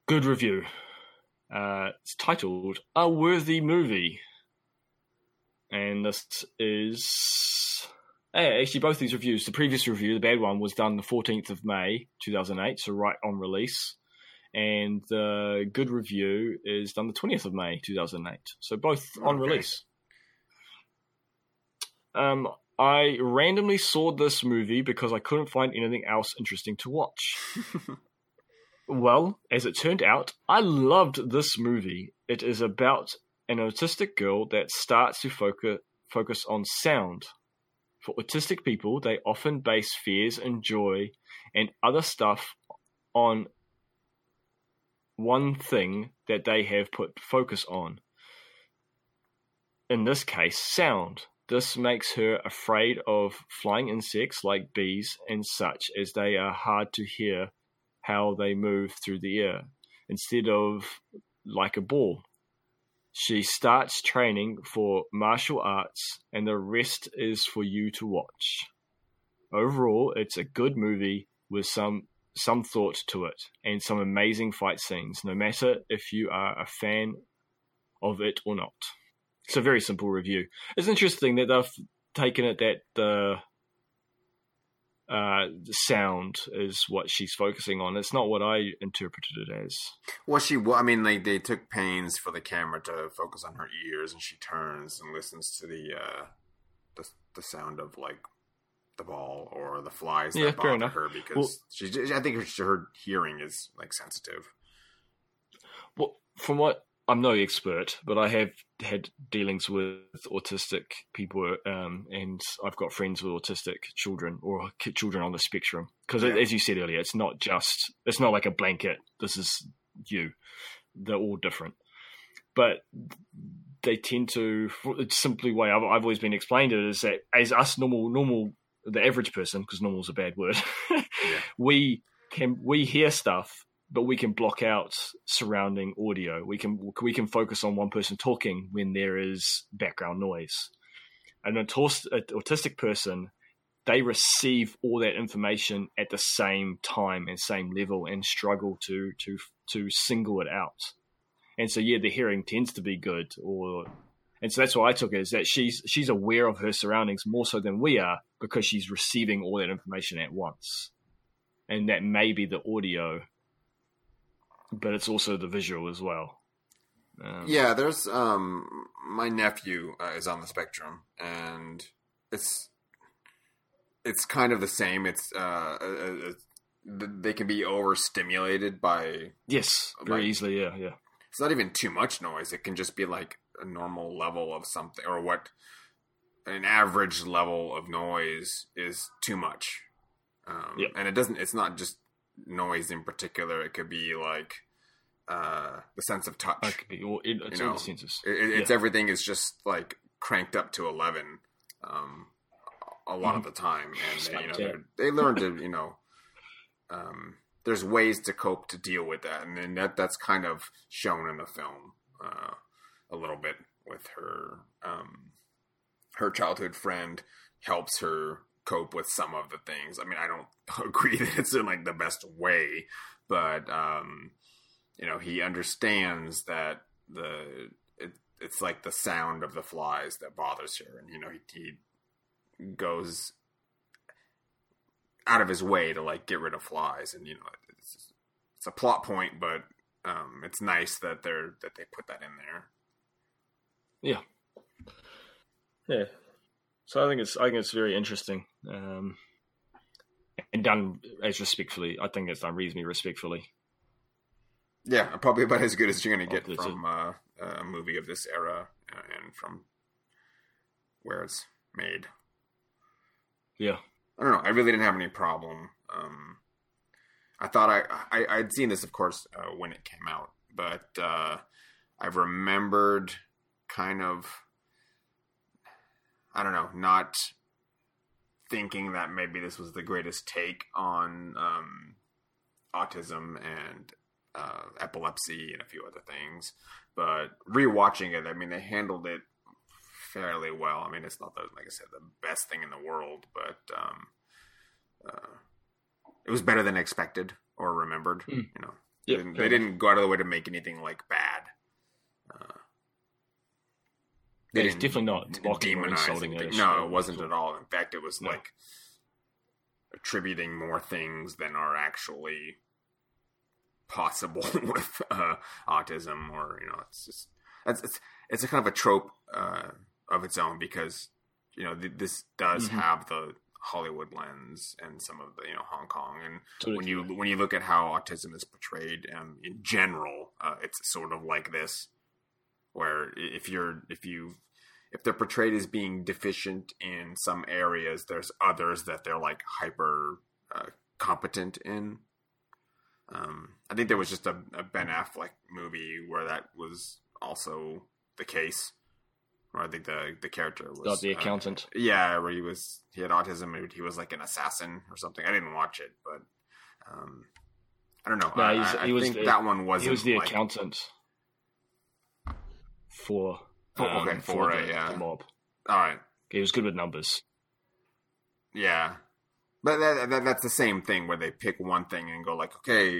Good review. Uh, it's titled "A Worthy Movie," and this is eh, actually both these reviews. The previous review, the bad one, was done the fourteenth of May, two thousand eight, so right on release. And the good review is done the twentieth of May, two thousand eight, so both on Okay. release. Um, I randomly saw this movie because I couldn't find anything else interesting to watch. <laughs> Well, as it turned out, I loved this movie. It is about an autistic girl that starts to focus focus on sound. For autistic people, they often base fears and joy and other stuff on one thing that they have put focus on. In this case, sound. This makes her afraid of flying insects like bees and such, as they are hard to hear how they move through the air instead of like a ball. She starts training for martial arts, and the rest is for you to watch. Overall, it's a good movie with some some thought to it and some amazing fight scenes, no matter if you are a fan of it or not. It's a very simple review. It's interesting that they've taken it that the uh, the sound is what she's focusing on. It's not what I interpreted it as. Well, she. I mean, like they took pains for the camera to focus on her ears, and she turns and listens to the uh, the, the sound of like the ball or the flies that bother her because Well- she's. I think her, her hearing is like sensitive. Well, from what I'm no expert, but I have had dealings with autistic people, um, and I've got friends with autistic children or children on the spectrum. Because Yeah. as you said earlier, it's not just it's not like a blanket. This is you. They're all different, but they tend to. It's simply way I've, I've always been explained it is that as us normal normal the average person because normal is a bad word. <laughs> We can we hear stuff but we can block out surrounding audio. We can we can focus on one person talking when there is background noise. An autistic person, they receive all that information at the same time and same level, and struggle to to to single it out. And so, yeah, the hearing tends to be good, or and so that's why I took it is that she's she's aware of her surroundings more so than we are because she's receiving all that information at once, and that may be the audio but it's also the visual as well. Um, Yeah, there's um my nephew uh, is on the spectrum and it's it's kind of the same. It's uh, uh, uh they can be overstimulated by Yes, very Like- easily. Yeah, yeah. it's not even too much noise. It can just be like a normal level of something or what an average level of noise is too much. Um, Yep. and it doesn't it's not just noise in particular. It could be like uh, the sense of touch. It could be all, it, it's You all the senses. It, it- it's Yeah. everything is just like cranked up to eleven, um, a lot of the time, and they, you know they learn to you know, um, there's ways to cope to deal with that, and then that that's kind of shown in the film uh, a little bit with her um, her childhood friend helps her cope with some of the things. I mean, I don't <laughs> agree that it's in like the best way, but um, you know, he understands that the it, it's like the sound of the flies that bothers her, and you know, he, he goes out of his way to like get rid of flies, and you know, it's, it's a plot point, but um, it's nice that they're that they put that in there. Yeah. Yeah. So I think it's I think it's very interesting, um, and done as respectfully. I think it's done reasonably respectfully. Yeah, probably about as good as you're going to get Oh, from uh, a movie of this era uh, and from where it's made. Yeah. I don't know. I really didn't have any problem. Um, I thought I, I I'd seen this, of course, uh, when it came out, but uh, I remembered kind of I don't know, not thinking that maybe this was the greatest take on um, autism and uh, epilepsy and a few other things. But rewatching it, I mean, they handled it fairly well. I mean, it's not the like I said the best thing in the world, but um, uh, it was better than expected or remembered. Mm. You know, Yeah, they, didn't, they didn't go out of the way to make anything like bad. Yeah, it's definitely not d- mocking or demonize insulting it. No, it wasn't at all. In fact, it was No. like attributing more things than are actually possible <laughs> with uh, autism, or you know, it's just it's it's, it's a kind of a trope uh, of its own because you know th- this does Mhm. have the Hollywood lens and some of the you know Hong Kong and of- when you when you look at how autism is portrayed um, in general, uh, it's sort of like this, where if you're if you if they're portrayed as being deficient in some areas, there's others that they're like hyper uh, competent in. Um, I think there was just a, a Ben Affleck movie where that was also the case. Where I think the the character was Not the uh, accountant. yeah, where he was he had autism and he was like an assassin or something. I didn't watch it, but um, I don't know. No, I, I, I he was think the- that one wasn't he was the like, accountant for For- um, okay, for the, it, yeah. the mob. All right, He was good with numbers. yeah, but that, that, that's the same thing where they pick one thing and go like, okay,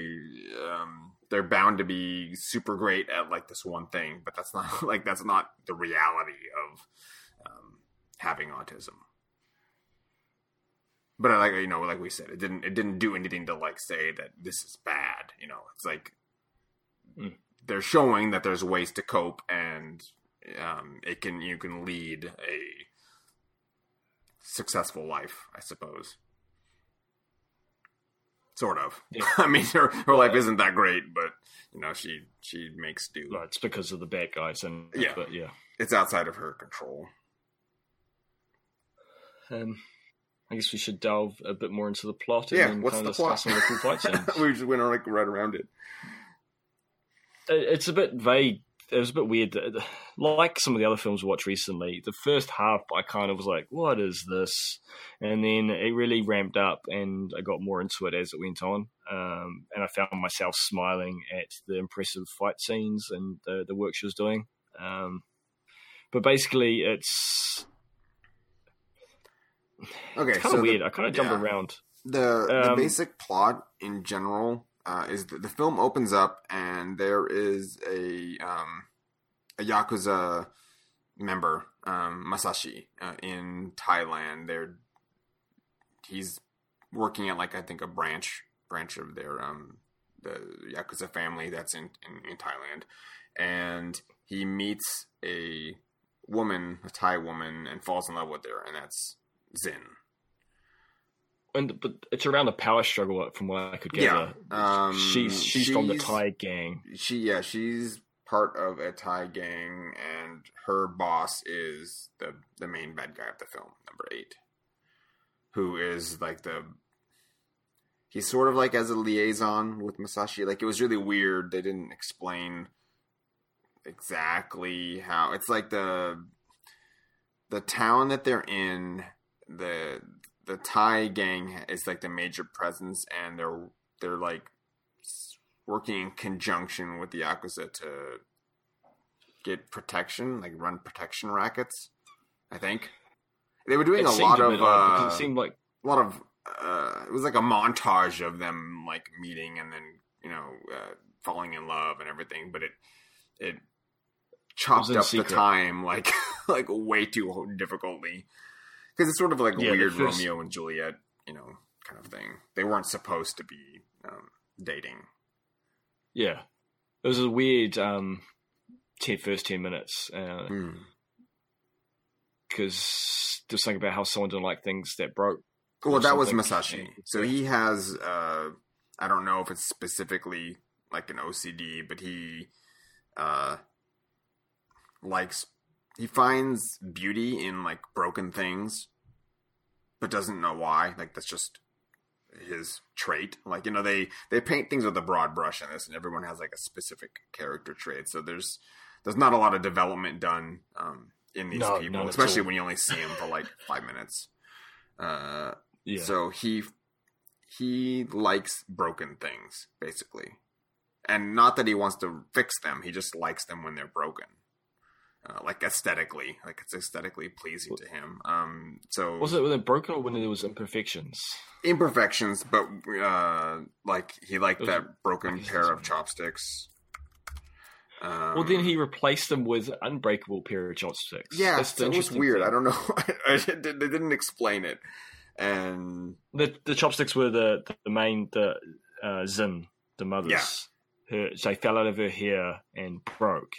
um, they're bound to be super great at like this one thing, but that's not <laughs> like that's not the reality of um, having autism. But I like you know, like we said, it didn't it didn't do anything to like say that this is bad. You know, it's like Mm. They're showing that there's ways to cope, and um, it can you can lead a successful life, I suppose. Sort of. Yeah. <laughs> I mean, her her life isn't that great, but you know, she she makes do. Well, it's because of the bad guys, and Yeah. but yeah. It's outside of her control. Um, I guess we should delve a bit more into the plot. And Yeah, what's kind the of plot? discuss some of the cool fight <laughs> we just went like right around it. It- it's a bit vague. It was a bit weird. Like some of the other films we watched recently, the first half I kind of was like, "What is this?" And then it really ramped up, and I got more into it as it went on. Um, and I found myself smiling at the impressive fight scenes and the, the work she was doing. Um, but basically, it's, Okay, it's kind so of the- weird. I kind of jumped yeah. around. The the Um, basic plot in general uh, is that the film opens up and there is a um, a yakuza member, um, Masashi, uh, in Thailand. They're he's working at like I think a branch branch of their um the yakuza family that's in in, in Thailand, and he meets a woman, a Thai woman, and falls in love with her, and that's Zin. And but it's around a power struggle, from what I could Yeah, gather. um, she's, she's from the she's- Thai gang. she yeah she's part of a Thai gang, and her boss is the the main bad guy of the film, number eight, who is like the he's sort of like as a liaison with Masashi. Like it was really weird. They didn't explain exactly how. It's like the the town that they're in. The the Thai gang is like the major presence, and they're they're like working in conjunction with the Yakuza to get protection, like run protection rackets. I think they were doing It a lot of bit odd because uh, it seemed like a lot of uh, it was like a montage of them like meeting and then you know uh, falling in love and everything, but it it chopped in up secret. the time like <laughs> like way too difficultly because it's sort of like a Yeah, weird first- Romeo and Juliet, you know, kind of thing. They weren't supposed to be um, dating. yeah, it was a weird um, 10, first ten minutes Hmm. because there's something about how someone didn't like things that broke. Well, that was. Masashi. So he has, uh, I don't know if it's specifically like an OCD, but he uh, likes, he finds beauty in like broken things, but doesn't know why. Like that's just his trait. Like you know, they they paint things with a broad brush in this, and everyone has like a specific character trait. So there's there's not a lot of development done um, in these No, people, especially when you only see them for like <laughs> five minutes. Uh, Yeah, so he he likes broken things basically, and not that he wants to fix them. He just likes them when they're broken, uh, like aesthetically, like it's aesthetically pleasing to him. Um, so was it when it broken or when there was imperfections? imperfections, but uh, like he liked Those that broken pair of <laughs> chopsticks. Um, well, then he replaced them with unbreakable pair of chopsticks. yeah, That's the it was weird. thing. I don't know. <laughs> I, they didn't explain it, and The the chopsticks were the the main the uh, Zin the mother's. Her, they fell out of her hair and broke.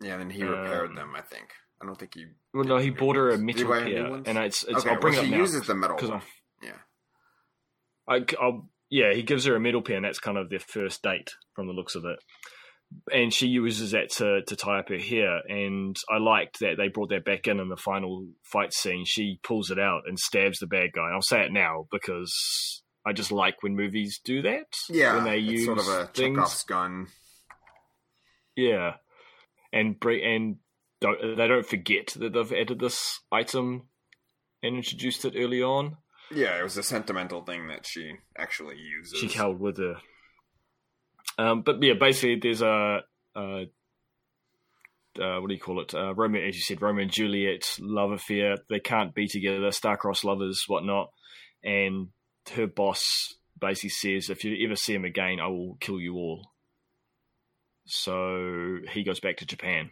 Yeah, then he repaired Um, them. I think. I don't think he Well, no, he bought her a metal pair, and it's, it's okay, I'll bring well, it she up now uses the metal because one. Yeah. I, I'll, yeah, he gives her a metal pair, and that's kind of their first date from the looks of it. And she uses that to, to tie up her hair. And I liked that they brought that back in in the final fight scene. She pulls it out and stabs the bad guy. I'll say it now because I just like when movies do that. Yeah, when they use sort of a things. Chekhov's gun. Yeah, and bring and don't, they don't forget that they've added this item and introduced it early on. Yeah, it was a sentimental thing that she actually uses. she held with her. Um, but yeah, basically, there's a, uh uh, what do you call it? Uh, Romeo, as you said, Romeo and Juliet love affair. They can't be together, star-crossed lovers, whatnot. And her boss basically says, "If you ever see him again, I will kill you all." So he goes back to Japan,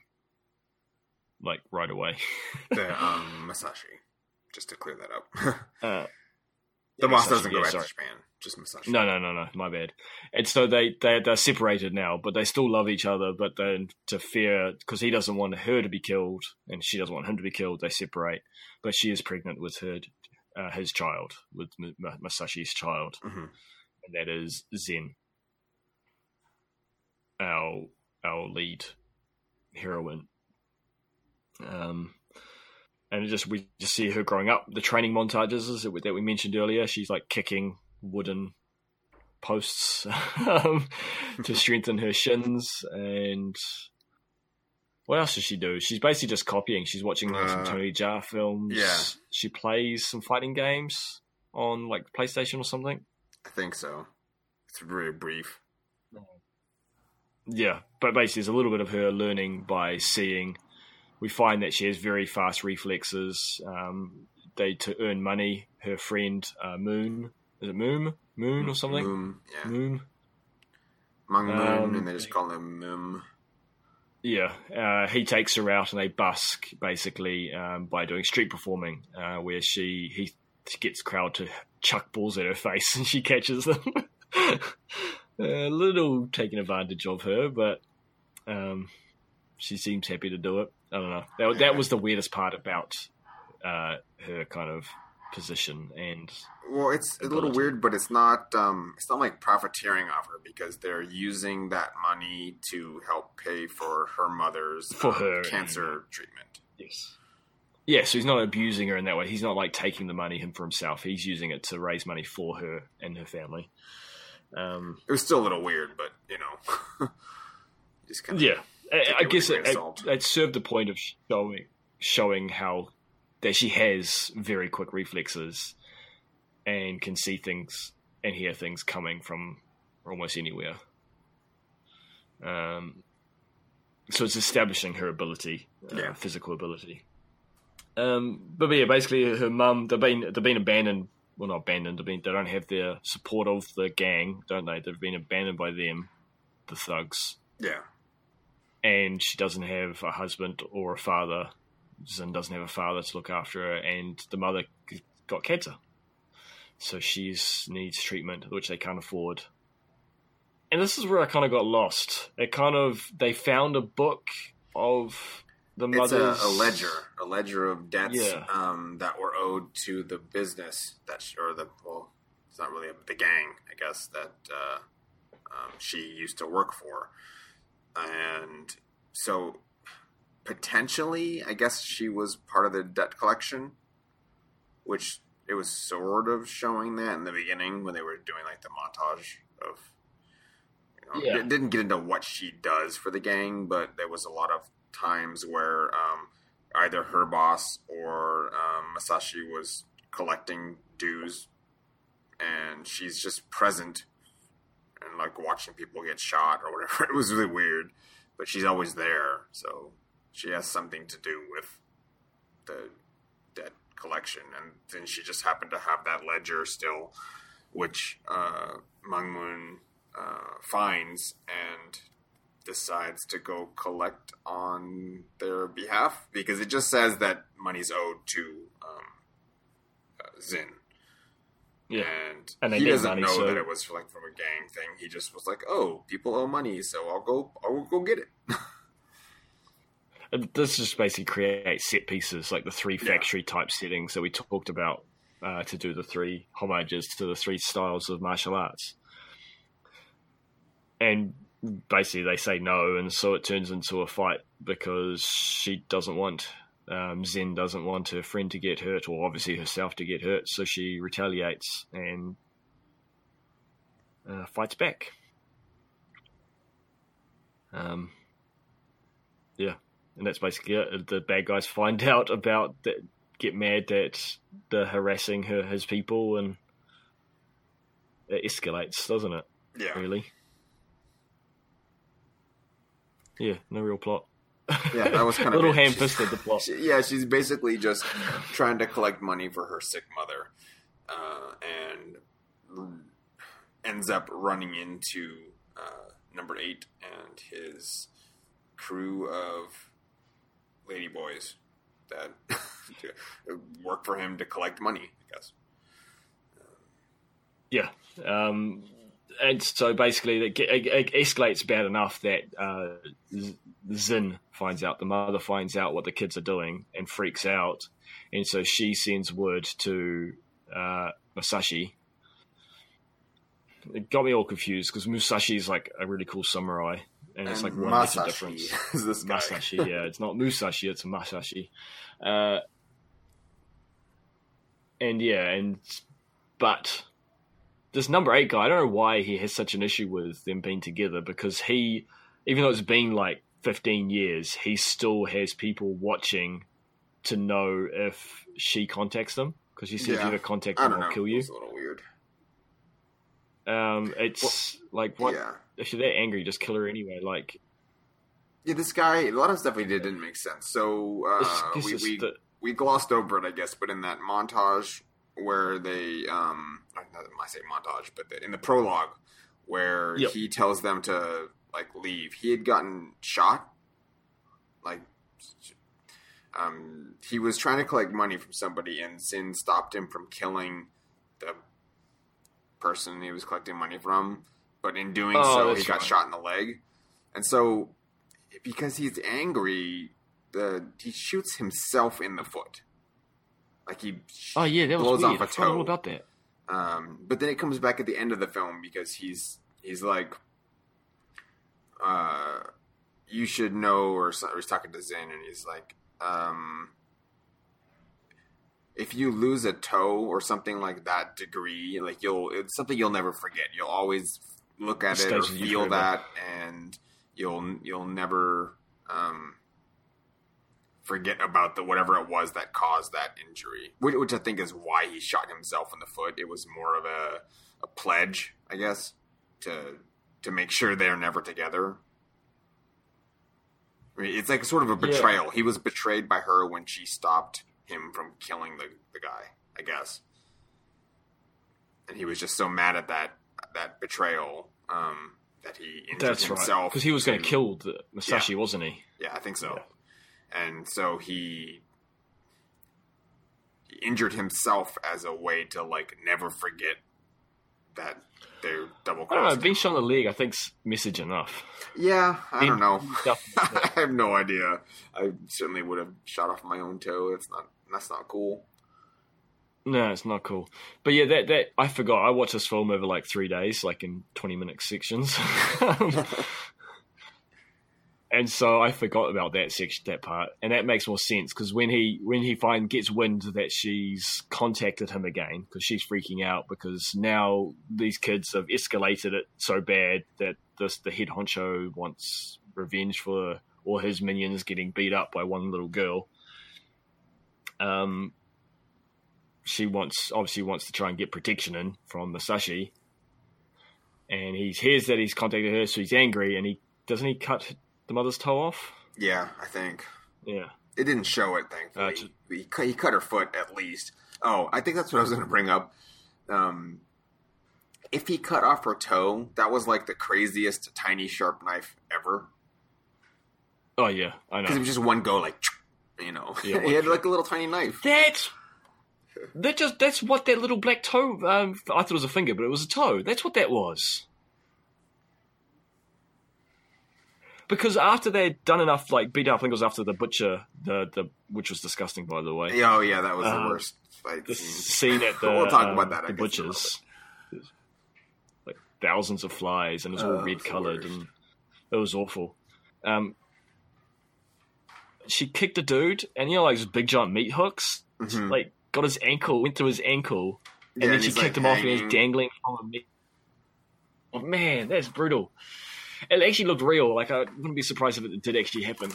like right away. <laughs> the um, <laughs> Masashi. Just to clear that up, <laughs> Uh, the yeah, boss Masashi, doesn't go yeah, back sorry. to Japan. just Masashi. No, no, no, no. My bad. And so they they they're separated now, but they still love each other. But then to fear because he doesn't want her to be killed, and she doesn't want him to be killed, they separate. But she is pregnant with her uh, his child, with M- Masashi's child, hmm and that is Zen, our our lead heroine. Um, and it just we just see her growing up. The training montages that we, that we mentioned earlier, she's like kicking wooden posts <laughs> um, to <laughs> strengthen her shins. And what else does she do? She's basically just copying. She's watching like, some Uh, Tony Jaa films. yeah. She plays some fighting games on like PlayStation or something. I think so. It's very brief. Yeah, but basically, there's a little bit of her learning by seeing. We find that she has very fast reflexes. Um, they to earn money. Her friend uh, Moon is it Moon Moon or something Moom, yeah. Moon. Mung Moon, Um, and they just call him Moon. Yeah, uh, he takes her out and they busk basically um, by doing street performing, uh, where she he gets crowd to chuck balls at her face <laughs> and she catches them. <laughs> a little taking advantage of her, but um, she seems happy to do it. I don't know. That, that was the weirdest part about uh, her kind of position and Well, it's a little weird, but it's not. Um, it's not like profiteering off her because they're using that money to help pay for her mother's For um, her, cancer treatment. yes. Yeah, so he's not abusing her in that way. He's not like taking the money him for himself. He's using it to raise money for her and her family. Um, It was still a little weird, but you know, <laughs> just kind of Yeah, I, I guess it, it, it served the point of showing showing how that she has very quick reflexes and can see things and hear things coming from almost anywhere. Um, so it's establishing her ability, uh, Yeah. physical ability. Um, but yeah, basically her mum they've been they've been abandoned. Well, not abandoned. They've been, they don't have the support of the gang, don't they? They've been abandoned by them, the thugs yeah. and she doesn't have a husband or a father. Zin doesn't have a father to look after her, and the mother got cancer, so she needs treatment, which they can't afford. And this is where I kind of got lost. It kind of they found a book of the It's mother's a, a ledger, a ledger of debts Yeah. um, that were owed to the business that, sh or the well, it's not really a, the gang, I guess that uh, um, she used to work for, and so potentially, I guess she was part of the debt collection, which it was sort of showing that in the beginning when they were doing like the montage of. You know, Yeah. it didn't get into what she does for the gang, but there was a lot of times where um, either her boss or um, Masashi was collecting dues, and she's just present and like watching people get shot or whatever. <laughs> It was really weird, but she's always there, so she has something to do with the debt collection, and then she just happened to have that ledger still, which uh, Mung Moon uh, finds and decides to go collect on their behalf because it just says that money's owed to um, uh, Zin. yeah. And, And he doesn't money, know so- that it was like from a gang thing. He just was like, "Oh, people owe money, so I'll go. I'll go get it." <laughs> And This just basically creates set pieces like the three Yeah. factory type settings that we talked about uh, to do the three homages to the three styles of martial arts. And basically, they say no, and so it turns into a fight because she doesn't want um, Zen doesn't want her friend to get hurt, or obviously herself to get hurt, so she retaliates and uh, fights back. Um, yeah, and that's basically it. The bad guys find <laughs> out about that, get mad that they're harassing her, his people, and it escalates, doesn't it? Yeah, Really? Yeah, no real plot. Yeah, that was kind of a <laughs> little it. ham-fisted. The plot. She, <laughs> yeah, she's basically just trying to collect money for her sick mother, uh, and ends up running into uh, number eight and his crew of ladyboys that <laughs> work for him to collect money. I guess. Yeah. Um, and so basically, it, it, escalates bad enough that uh, Zin finds out, the mother finds out what the kids are doing and freaks out. And so she sends word to uh, Musashi. It got me all confused because Musashi is like a really cool samurai. And, it's like one Masashi difference. is this guy. Masashi, yeah. It's not Musashi, it's Masashi. Uh, and yeah, and but this number eight guy, I don't know why he has such an issue with them being together because he, even though it's been like 15 years, he still has people watching to know if she contacts them because he says Yeah. either contact them don't or know. kill you. It's a little weird. Um, it's like what Yeah. if you're that angry, just kill her anyway. Like Yeah, this guy, a lot of stuff he did didn't make sense. So uh, we we, the, we glossed over it, I guess. But in that montage where they, um, not I say montage, but the, in the prologue where Yep. he tells them to like leave, he had gotten shot. Like, um, he was trying to collect money from somebody, and Zin stopped him from killing the person he was collecting money from. But in doing Oh, so, he got right. shot in the leg, and so because he's angry, the he shoots himself in the foot. Like he oh yeah, that was blows weird. off a I forgot all toe. about that. um, but then it comes back at the end of the film because he's he's like, uh, you should know, or, or he's talking to Zen, and he's like, um, if you lose a toe or something like that degree, like you'll it's something you'll never forget. You'll always look at It it or stays with you feel that, and you'll you'll never um, forget about the whatever it was that caused that injury, which, which I think is why he shot himself in the foot. It was more of a, a pledge, I guess, to to make sure they're never together. I mean, it's like sort of a Yeah. betrayal. He was betrayed by her when she stopped him from killing the, the guy, I guess. And he was just so mad at that that betrayal um, that he injured That's right. himself Because he was going to kill the Musashi, wasn't he? yeah, I think so. And so he, injured himself as a way to like never forget that they're double I don't know. crossed. Being shot in the leg, I think's message enough. Yeah, I don't know. <laughs> I have no idea. I certainly would have shot off my own toe. It's not. That's not cool. No, it's not cool. But yeah, that that I forgot. I watched this film over like three days, like in twenty minute sections, <laughs> <laughs> and so I forgot about that section, that part, and that makes more sense because when he when he find gets wind that she's contacted him again because she's freaking out because now these kids have escalated it so bad that this the head honcho wants revenge for all his minions getting beat up by one little girl. Um, she wants obviously wants to try and get protection in from Musashi. And he hears that he's contacted her, so he's angry, and he doesn't he cut the mother's toe off? Yeah, I think Yeah, it didn't show it. Thankfully, Uh, it's- he, cut, he cut her foot at least. Oh, I think that's what I was going to bring up. Um, if he cut off her toe, that was like the craziest tiny sharp knife ever. oh yeah, I know. Because it was just one go, like you know, Yeah, <laughs> he had like a little tiny knife. That's that just that's what that little black toe. Um, I thought it was a finger, but it was a toe. That's what that was. Because after they'd done enough, like beat up, I think it was after the butcher, the the which was disgusting, by the way. Oh yeah, that was the Uh, worst fight the scene. scene at <laughs> the We'll talk um, about that, I the guess, in a little butchers, like thousands of flies, and it was all Oh, red coloured, and it was awful. Um, she kicked a dude, and you know, like big giant meat hooks, Mhm. like got his ankle, went through his ankle, and Yeah, then she kicked like, him off, and hanging. he's dangling from a meat. Oh man, that's brutal. It actually looked real. Like I wouldn't be surprised if it did actually happen.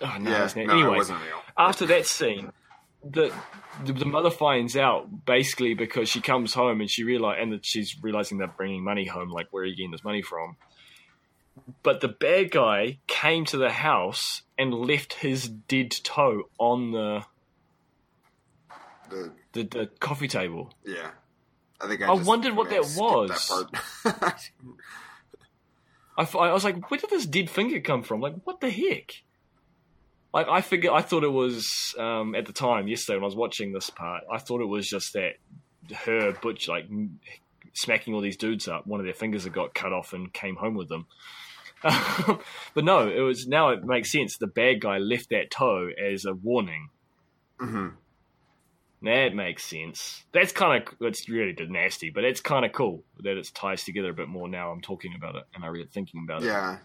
Oh no, yeah, it's not. no, anyway, it wasn't real. after that scene, the, the the mother finds out basically because she comes home and she realize and that she's realizing they're bringing money home. Like, where are you getting this money from? But the bad guy came to the house and left his dead toe on the The, the, the coffee table. yeah, I think I, I wondered what that was. That part. <laughs> I, was like, where did this dead finger come from? Like, what the heck? Like, I figure, I thought it was um, at the time yesterday when I was watching this part. I thought it was just that her butch like smacking all these dudes up. One of their fingers had got cut off and came home with them. <laughs> but no, it was now it makes sense. The bad guy left that toe as a warning. hmm That makes sense. That's kind of that's really nasty, but it's kind of cool that it ties together a bit more now. I'm talking about it and I really thinking about it. Yeah.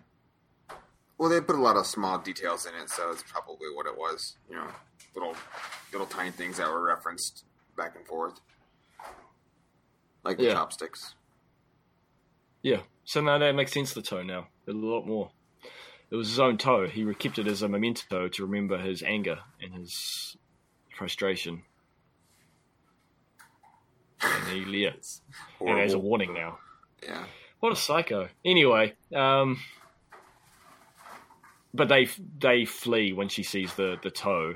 Well, they put a lot of small details in it, so it's probably what it was. You know, little little tiny things that were referenced back and forth, like the Yeah. chopsticks. Yeah. So now that makes sense. The toe now a lot more. It was his own toe. He kept it as a memento to remember his anger and his frustration. And he yeah, It's and as a warning now. Yeah. What a psycho. Anyway, um, but they they flee when she sees the the toe,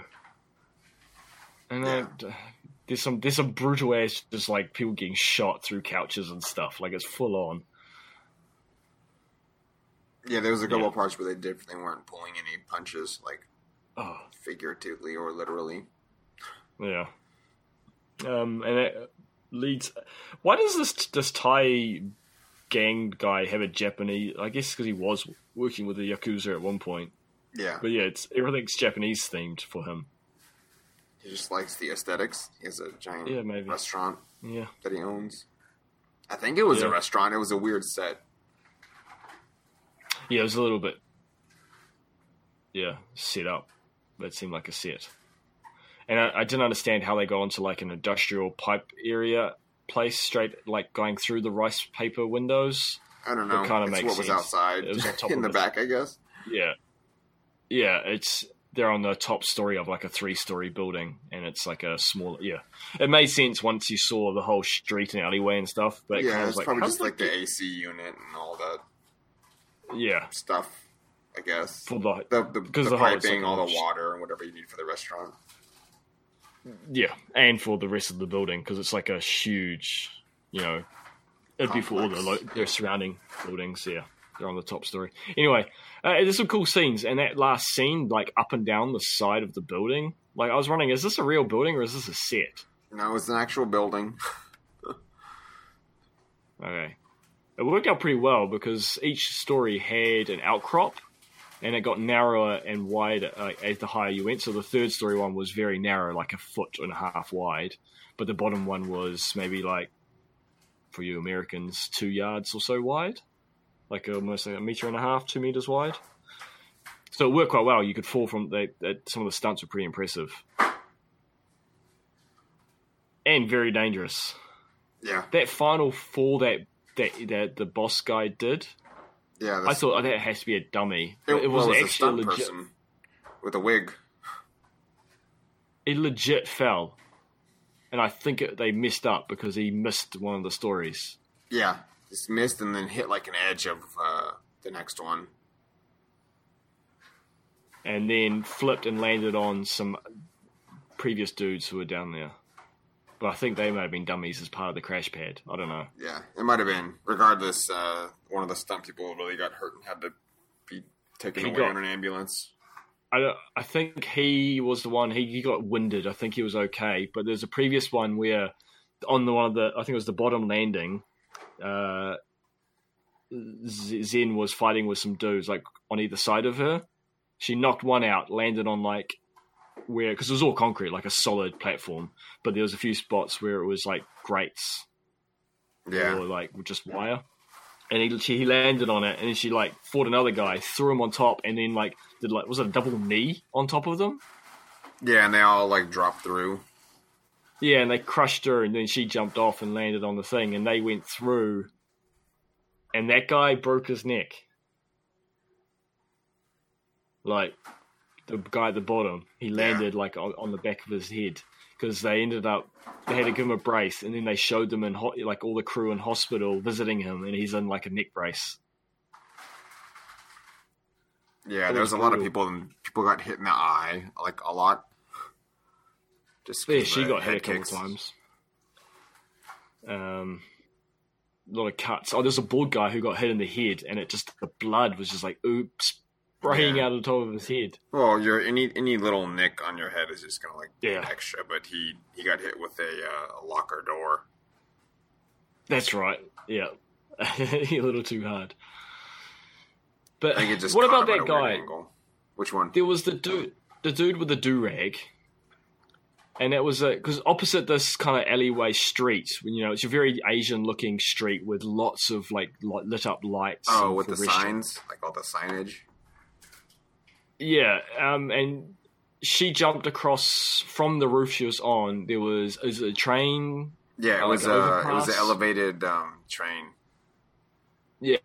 and then there's some there's some brutal ass just like people getting shot through couches and stuff. Like it's full on. Yeah, there was a couple Yeah. of parts where they did they weren't pulling any punches, like Oh figuratively or literally. yeah. Um, and it leads. Why does this this Thai gang guy have a Japanese? I guess because he was working with the yakuza at one point. Yeah, But yeah, it's everything's Japanese themed for him. he just likes the aesthetics. He has a giant Yeah, maybe. restaurant Yeah. that he owns. I think it was Yeah. a restaurant. It was a weird set. Yeah, it was a little bit, yeah, set up. That seemed like a set. And I, I didn't understand how they go into like an industrial pipe area place straight, like going through the rice paper windows. I don't know. It kinda it's makes what was sense. outside It was on <laughs> top in of the it. back, I guess. Yeah, yeah, it's they're on the top story of like a three-story building, and it's like a small. Yeah, it made sense once you saw the whole street and alleyway and stuff. But it kind yeah, of it's like, probably just like the AC unit and all that yeah, stuff. I guess for the the the, the the whole- piping, like all the water, and whatever you need for the restaurant. Yeah, and for the rest of the building because it's like a huge, you know, it'd be for all the lo- their surrounding buildings. Yeah, they're on the top story. Anyway, uh, there's some cool scenes, and that last scene, like up and down the side of the building. Like I was wondering, is this a real building or is this a set? No, it's an actual building. <laughs> Okay, it worked out pretty well because each story had an outcrop. And it got narrower and wider uh, as the higher you went. So the third story one was very narrow, like a foot and a half wide. But the bottom one was maybe like for you Americans, two yards or so wide, like almost like a meter and a half, two meters wide. So it worked quite well. You could fall from the, the, some of the stunts were pretty impressive and very dangerous. Yeah, That final fall that that, that the boss guy did, yeah. I thought oh, that has to be a dummy. it, It, was well, it was a stunt legit. person with a wig. It legit fell, and I think it, they messed up because he missed one of the stories. Yeah, just missed and then hit like an edge of uh, the next one. and then flipped and landed on some previous dudes who were down there. But I think they might have been dummies as part of the crash pad. I don't know. Yeah, it might have been. Regardless, uh, one of the stunt people really got hurt and had to be taken He away got- on an ambulance. I I think he was the one. He, he got winded. I think he was okay. But there's a previous one where on the one of the I think it was the bottom landing. Uh, Zen was fighting with some dudes like on either side of her. She knocked one out, landed on like where because it was all concrete, like a solid platform. But there was a few spots where it was like grates Yeah, or like just wire. And he she, he landed on it, and then she like fought another guy, threw him on top, and then like did like was it a double knee on top of them? yeah, and they all like dropped through. Yeah, and they crushed her, and then she jumped off and landed on the thing, and they went through, and that guy broke his neck. Like the guy at the bottom, he landed like on, on the back of his head because they ended up they had to give him a brace, and then they showed them in ho- like all the crew in hospital visiting him, and he's in like a neck brace. Yeah, there was a lot of people, and people got hit in the eye, like a lot. Just Yeah, she got hit a couple times. Um, a lot of cuts. Oh, there's a bald guy who got hit in the head, and it just the blood was just like oops spraying Yeah. out of the top of his head. Well, your any any little nick on your head is just gonna like Yeah. extra. But he he got hit with a, uh, a locker door. That's right. Yeah, <laughs> a little too hard. But I think it just what about that guy? Which one? There was the dude, the dude with the do rag, and that was a because opposite this kind of alleyway street, when you know it's a very Asian looking street with lots of like lit up lights. Oh, with the restaurants. signs, like all the signage. Yeah, um, and she jumped across from the roof she was on. There was is it a train. Yeah, it Oh, was like uh, an it was an elevated um, train. Yeah,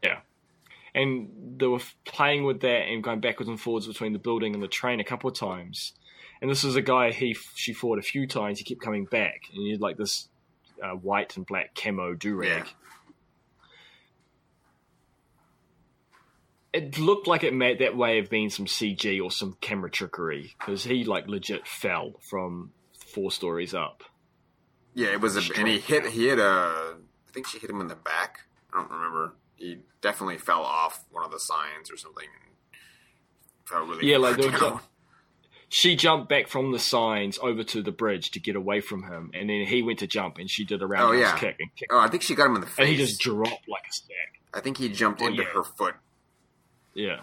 and they were playing with that and going backwards and forwards between the building and the train a couple of times. And this was a guy he she fought a few times. He kept coming back, and he had like this uh, white and black camo do rag. Yeah. It looked like it made that way have been some CG or some camera trickery because he like legit fell from four stories up. Yeah, it was a, and he hit he hit a. I think she hit him in the back. I don't remember. He definitely fell off one of the signs or something. Really Yeah, like far there was down. She jumped back from the signs over to the bridge to get away from him, and then he went to jump, and she did a roundhouse oh, yeah. kick and kicked, Oh, I think she got him in the face. and he just dropped like a sack. I think he jumped Oh, into yeah. her foot. Yeah,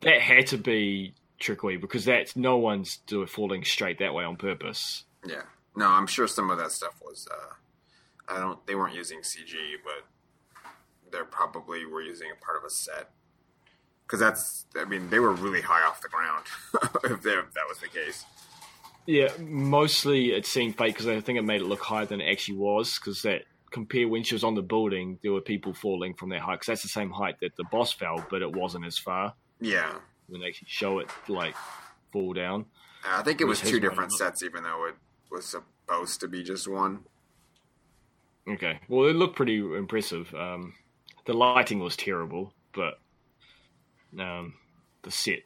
that had to be trickery because that's no one's doing falling straight that way on purpose. Yeah. No, I'm sure some of that stuff was. Uh, I don't. They weren't using CG, but they probably were using a part of a set. Because that's. I mean, they were really high off the ground. <laughs> if, they- if that was the case. Yeah, mostly it seemed fake because I think it made it look higher than it actually was. Because that compare when she was on the building, there were people falling from that height. Because that's the same height that the boss fell, but it wasn't as far Yeah. when they actually show it like fall down. I think it was two different sets, even though it was supposed to be just one. Okay. Well, it looked pretty impressive. Um, the lighting was terrible, but um, the set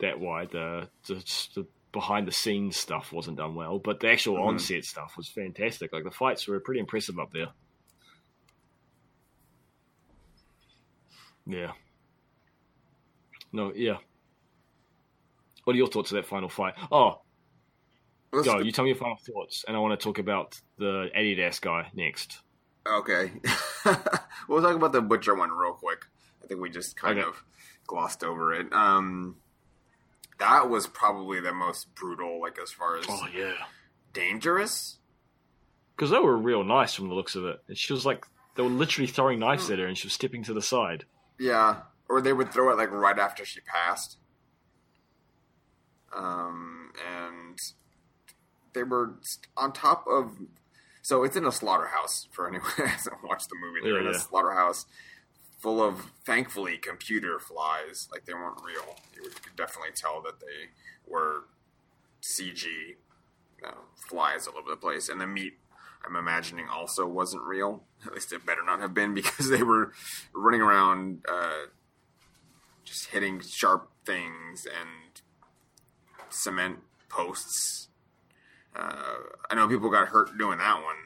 that wide, the, the the behind the scenes stuff wasn't done well. But the actual Mhm. on set stuff was fantastic. Like the fights were pretty impressive up there. Yeah. No. Yeah. What are your thoughts of that final fight? Oh, Let's go. go- You tell me your final thoughts, and I want to talk about the Adidas guy next. Okay. <laughs> we'll talk about the butcher one real quick. I think we just kind Okay. of glossed over it. Um, that was probably the most brutal, like as far as Oh yeah. dangerous. because they were real nice from the looks of it. And she was like, they were literally throwing knives at her, and she was stepping to the side. Yeah, or they would throw it like right after she passed. Um, and they were on top of. So it's in a slaughterhouse for anyone who hasn't watched the movie. They're Yeah, in yeah. a slaughterhouse full of, thankfully, computer flies. Like they weren't real. You could definitely tell that they were CG uh, flies all over the place, and the meat. I'm imagining also wasn't real. <laughs> At least it better not have been <laughs> because they were running around uh, just hitting sharp things and cement posts. Uh, I know people got hurt doing that one.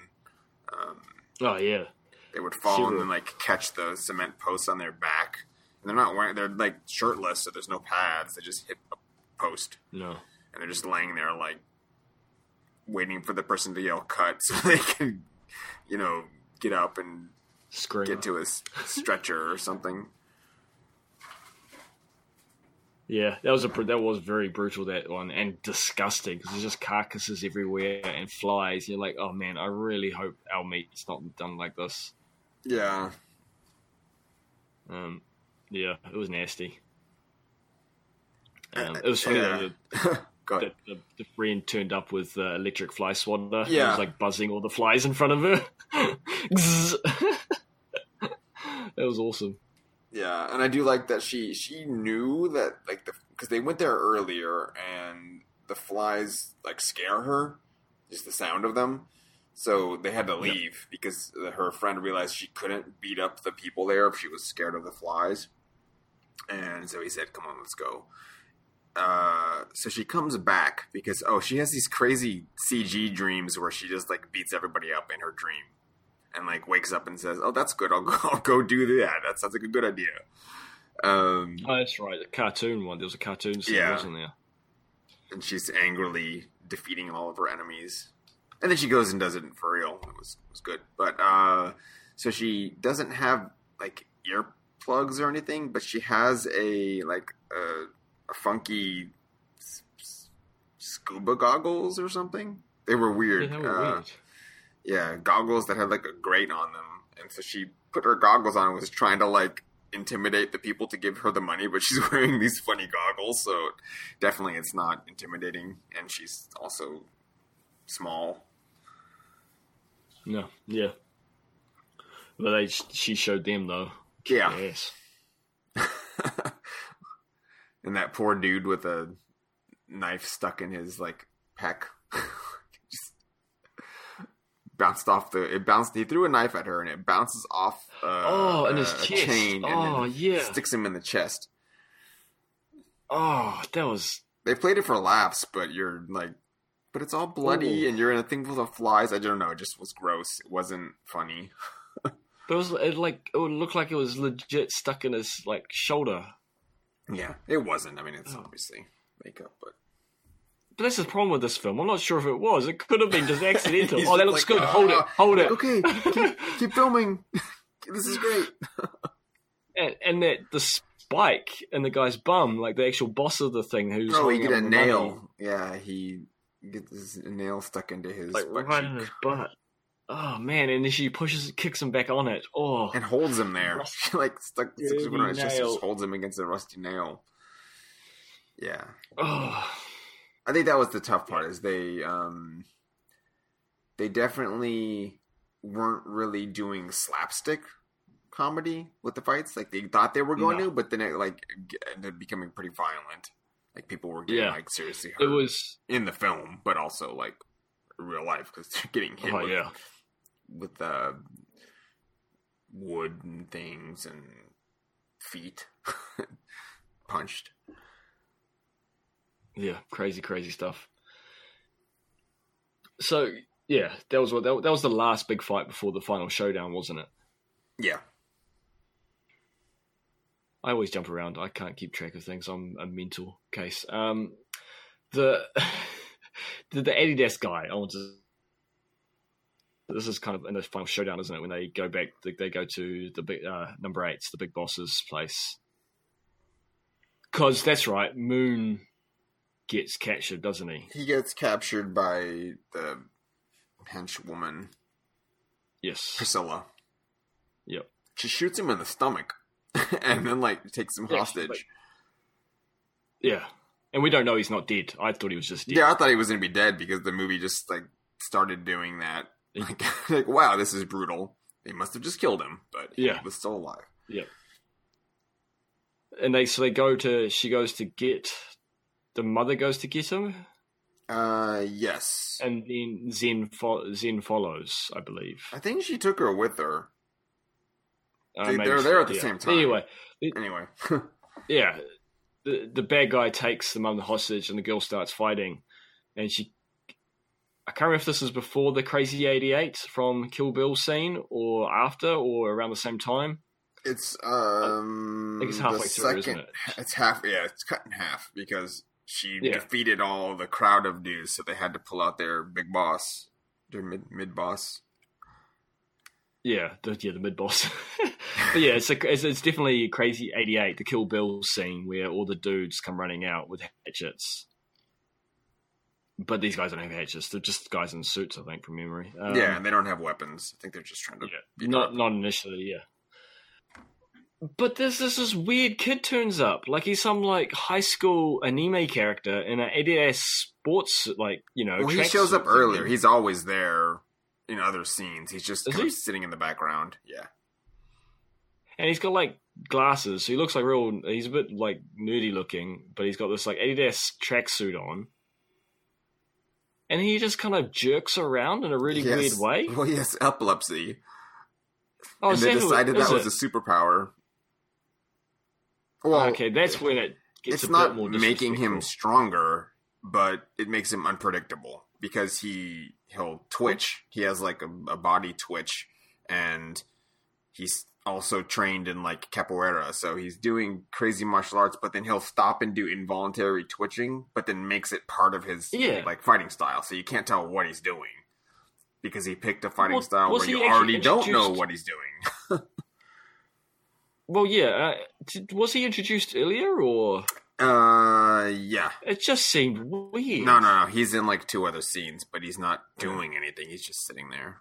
Um, Oh yeah, they would fall Sure. and then like catch the cement posts on their back. And they're not wearing; they're like shirtless, so there's no pads. They just hit a post, no, and they're just laying there like waiting for the person to yell "cut" so <laughs> they can, you know, get up and scream. get to a stretcher or something. Yeah, that was a that was very brutal that one and disgusting because there's just carcasses everywhere and flies. You're like, oh man, I really hope our meat's not done like this. Yeah, Um, yeah, it was nasty. Um, Uh, it was funny yeah. though that <laughs> the, the, the friend turned up with uh, electric fly swatter. It Yeah. was like buzzing all the flies in front of her. <laughs> <laughs> That was awesome. Yeah, and I do like that she she knew that like the because they went there earlier and the flies like scare her, just the sound of them. So they had to leave because her friend realized she couldn't beat up the people there if she was scared of the flies, and so he said, "Come on, let's go." Uh, so she comes back because oh, she has these crazy CG dreams where she just like beats everybody up in her dream and like wakes up and says, "Oh, that's good. I'll go. <laughs> I'll go do that. That sounds like a good idea." um, Oh, that's right. The cartoon one. There was a cartoon scene, Yeah. wasn't there? and she's angrily defeating all of her enemies. And then she goes and does it for real. It was was good. But uh so she doesn't have like earplugs or anything, but she has a like a, a funky s- s- scuba goggles or something. They were weird. Yeah, were Uh, weird. yeah, goggles that had like a grate on them. And so she put her goggles on and was trying to like intimidate the people to give her the money, but she's <laughs> wearing these funny goggles, so definitely it's not intimidating. And she's also small. No, yeah. But they, she showed them though. Yeah. Yes. <laughs> and that poor dude with a knife stuck in his like peck. <laughs> Just bounced off the it bounced he threw a knife at her and it bounces off uh, Oh, and a, his chest. chain Oh, yeah. sticks him in the chest. Oh, that was they played it for laughs, but you're like, but it's all bloody Ooh. and you're in a thing full of flies. I don't know. It just was gross. It wasn't funny. <laughs> But it was it like it would look like it was legit stuck in his like shoulder. Yeah, it wasn't. I mean, it's Oh. obviously makeup, but But that's the problem with this film. I'm not sure if it was. It could have been just <laughs> accidental. Oh, that looks like, good. hold it. "Ah, Hold it. okay, keep, keep <laughs> filming. this is great. And, and that the spike in the guy's bum, like the actual boss of the thing, who's Oh, he get a the money, nail. Yeah, he gets his nail stuck into his like butt right cheek in his butt. Oh man! And then she pushes, kicks him back on it. Oh, and holds him there. She <laughs> like stuck sticks him on his chest, just holds him against a rusty nail. Yeah, oh, I think that was the tough part. Is they um they definitely weren't really doing slapstick comedy with the fights like they thought they were going No. to, but then it like ended up becoming pretty violent. Like people were getting Yeah. like seriously hurt it was. in the film, but also like real life because <laughs> they're getting hit Oh with, yeah, with uh, wood and things and feet <laughs> punched. yeah, crazy, crazy stuff. So yeah, that was what that, that was the last big fight before the final showdown, wasn't it? Yeah, I always jump around. I can't keep track of things. I'm a mental case. Um, the <laughs> the, the Adidas guy. I want to. This is kind of in the final showdown, isn't it? When they go back, they, they go to the big uh, number eight, the big boss's place. Because that's right, Moon gets captured, doesn't he? he gets captured by the henchwoman Yes. Priscilla. Yep. She shoots him in the stomach, <laughs> and then like takes him Yeah, hostage. like- Yeah. And we don't know he's not dead. I thought he was just dead. Yeah, I thought he was gonna be dead because the movie just like started doing that. Like, <laughs> like wow, this is brutal. They must have just killed him, but Yeah. he was still alive. Yeah. And they so they go to she goes to get the mother goes to get him, Uh, yes. and then Zen fo- Zen follows, I believe. I think she took her with her. Uh, they, they're there at the yeah. same time. Anyway, Anyway, <laughs> yeah, the the bad guy takes the mother hostage, and the girl starts fighting, and she. I can't remember if this is before the Crazy Eighty Eight from Kill Bill scene, or after, or around the same time. it's um. I think it's the halfway through, isn't second- it? It's half. Yeah, it's cut in half because she Yeah. defeated all the crowd of dudes, so they had to pull out their big boss, their mid mid boss. Yeah, the yeah the mid boss. <laughs> but yeah, it's, a, it's it's definitely crazy eighty eight, the Kill Bill scene where all the dudes come running out with hatchets. But these guys don't have hatchets; they're just guys in suits, I think, from memory. Um, yeah, and they don't have weapons. I think they're just trying to. yeah, not not initially, yeah. But there's this this weird kid turns up, like he's some like high school anime character in an Adidas sports, like you know. Well, he shows up earlier. He's always there in other scenes. He's just he? sitting in the background. Yeah. and he's got like glasses, so he looks like real. He's a bit like nerdy looking, but he's got this like Adidas tracksuit on, and he just kind of jerks around in a really Yes. weird way. <laughs> Well, he has epilepsy, Oh, and they decided that was it? a superpower. Well, okay, that's when it gets it's a not bit more making him stronger, but it makes him unpredictable because he he'll twitch. He has like a, a body twitch, and he's also trained in like capoeira, so he's doing crazy martial arts, but then he'll stop and do involuntary twitching, but then makes it part of his Yeah. like fighting style, so you can't tell what he's doing because he picked a fighting Well, style was where you already don't know what he's doing. <laughs> Well, yeah. Uh, was he introduced earlier, or Uh, yeah. it just seemed weird? No, no, no. He's in like two other scenes, but he's not doing anything. He's just sitting there,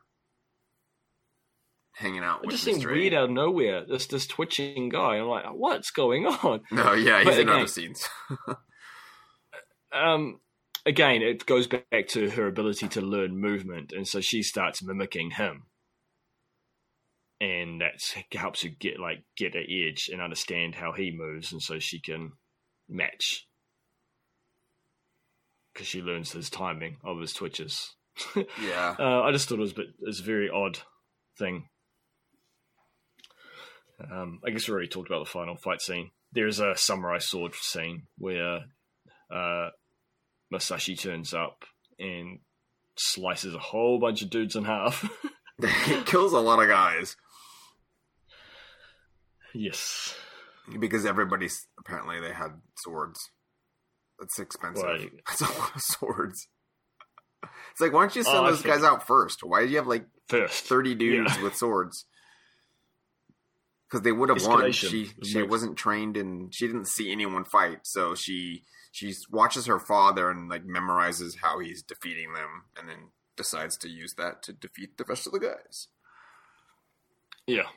hanging out It just seemed Mystery. weird out of nowhere. This this twitching guy. I'm like, what's going on? <laughs> No, yeah, he's But in other scenes. <laughs> um, again, it goes back to her ability to learn movement, and so she starts mimicking him, and that helps her get like get an edge and understand how he moves, and so she can match because she learns his timing of his twitches. <laughs> yeah, Uh, I just thought it was, a bit, it was a very odd thing. Um, I guess we already talked about the final fight scene. There's a samurai sword scene where uh, Masashi turns up and slices a whole bunch of dudes in half. it <laughs> <laughs> kills a lot of guys yes. Because everybody's apparently they had swords. That's expensive. Right. <laughs> That's a lot of swords. It's like, why don't you send Oh, those guys out first? Why do you have like First. thirty dudes Yeah. with swords? Because they would have won. She she move. wasn't trained and she didn't see anyone fight, so she she watches her father and like memorizes how he's defeating them, and then decides to use that to defeat the rest of the guys. Yeah.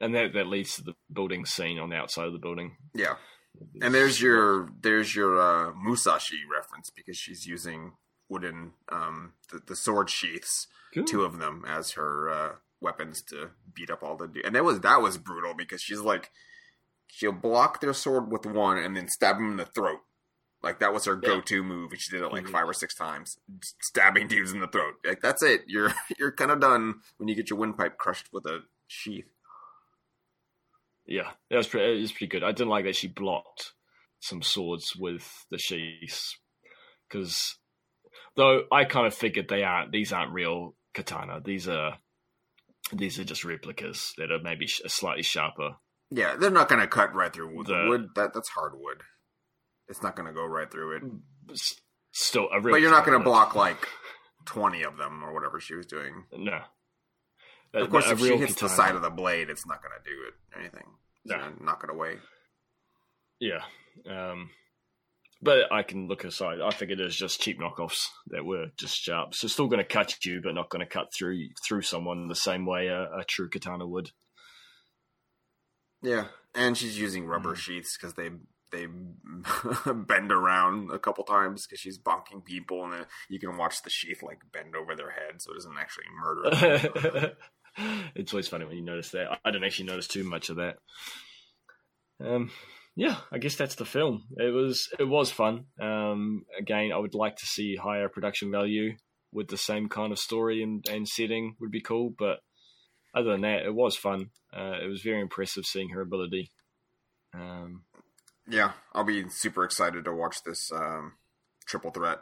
And that, that leads to the building scene on the outside of the building. Yeah, and there's your there's your uh, Musashi reference because she's using wooden um the, the sword sheaths Cool. two of them as her uh, weapons to beat up all the du- and that was that was brutal because she's like she'll block their sword with one and then stab them in the throat like that was her Yeah. go-to move and she did it like Mhm. five or six times stabbing dudes in the throat like that's it you're <laughs> you're kind of done when you get your windpipe crushed with a sheath Yeah, that was pretty. It was pretty good. I didn't like that she blocked some swords with the sheaths because, though I kind of figured they aren't. These aren't real katana. These are these are just replicas that are maybe sh- slightly sharper. yeah they're not gonna cut right through wood, The- wood that that's hardwood it's not gonna go right through it mm, But Still, a real. but you're not gonna block like 20 of them or whatever she was doing No. Of course, A if she hits the side of the blade, it's not going to do it anything. It's No. going to knock it away. Yeah. Um, but I can look aside. I figured it was just cheap knockoffs that were just sharp. So still going to cut you, but not going to cut through through someone the same way a, a true katana would. Yeah, and she's using rubber Mm. sheaths because they they <laughs> bend around a couple times because she's bonking people, and then you can watch the sheath like bend over their head, so it doesn't actually murder them. <laughs> <laughs> it's always funny when you notice that. I didn't actually notice too much of that. Um, yeah, I guess that's the film. It was it was fun. Um, again, I would like to see higher production value with the same kind of story and, and setting would be cool. But other than that, it was fun. Uh, it was very impressive seeing her ability. Um, yeah, I'll be super excited to watch this um, triple threat.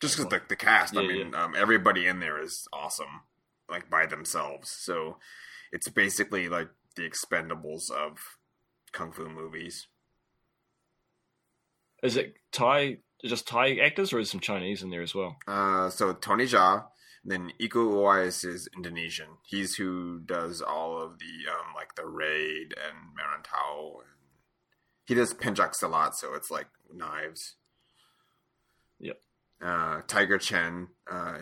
Just because the, the cast, I Yeah, mean, um, everybody in there is awesome, like by themselves. So it's basically like the Expendables of kung fu movies. is it Thai? Just Thai actors, or is some Chinese in there as well? Uh, so Tony Jaa, then Iko Uwais is Indonesian. He's who does all of the um, like the raid and Merantau. He does pencak silat, so it's like knives. Yep. Uh, Tiger Chen. Uh,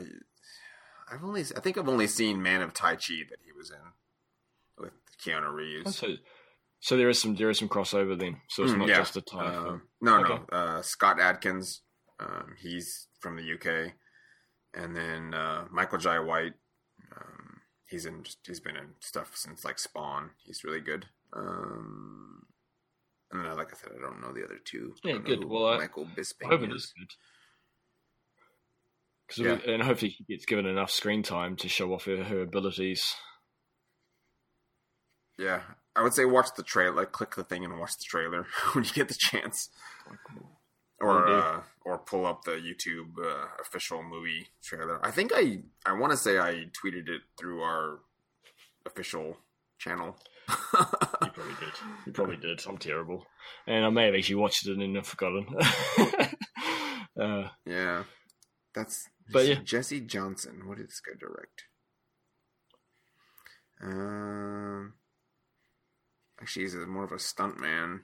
I've only, I think I've only seen Man of Tai Chi that he was in with Keanu Reeves. So, so there is some there is some crossover then. So it's Mm, not yeah. just a Thai Uh, no, Okay. no. Uh, Scott Adkins. Um, he's from the UK, and then uh, Michael Jai White. Um, he's in. He's been in stuff since like Spawn. He's really good. Um, and then, like I said, I don't know the other two. Yeah, good. Well, I- Michael Bisping. I hope it is good. 'Cause we- and hopefully she gets given enough screen time to show off her, her abilities. Yeah, I would say watch the trailer. Like, click the thing and watch the trailer <laughs> when you get the chance. or uh, or pull up the YouTube uh, official movie trailer. I think I I want to say I tweeted it through our official channel. You probably <laughs> did. You probably did. I'm terrible, and I may have actually watched it and then forgotten. uh, <laughs> yeah, that's. But yeah. Jesse Johnson. What did this guy direct? Um, actually, he's more of a stunt man.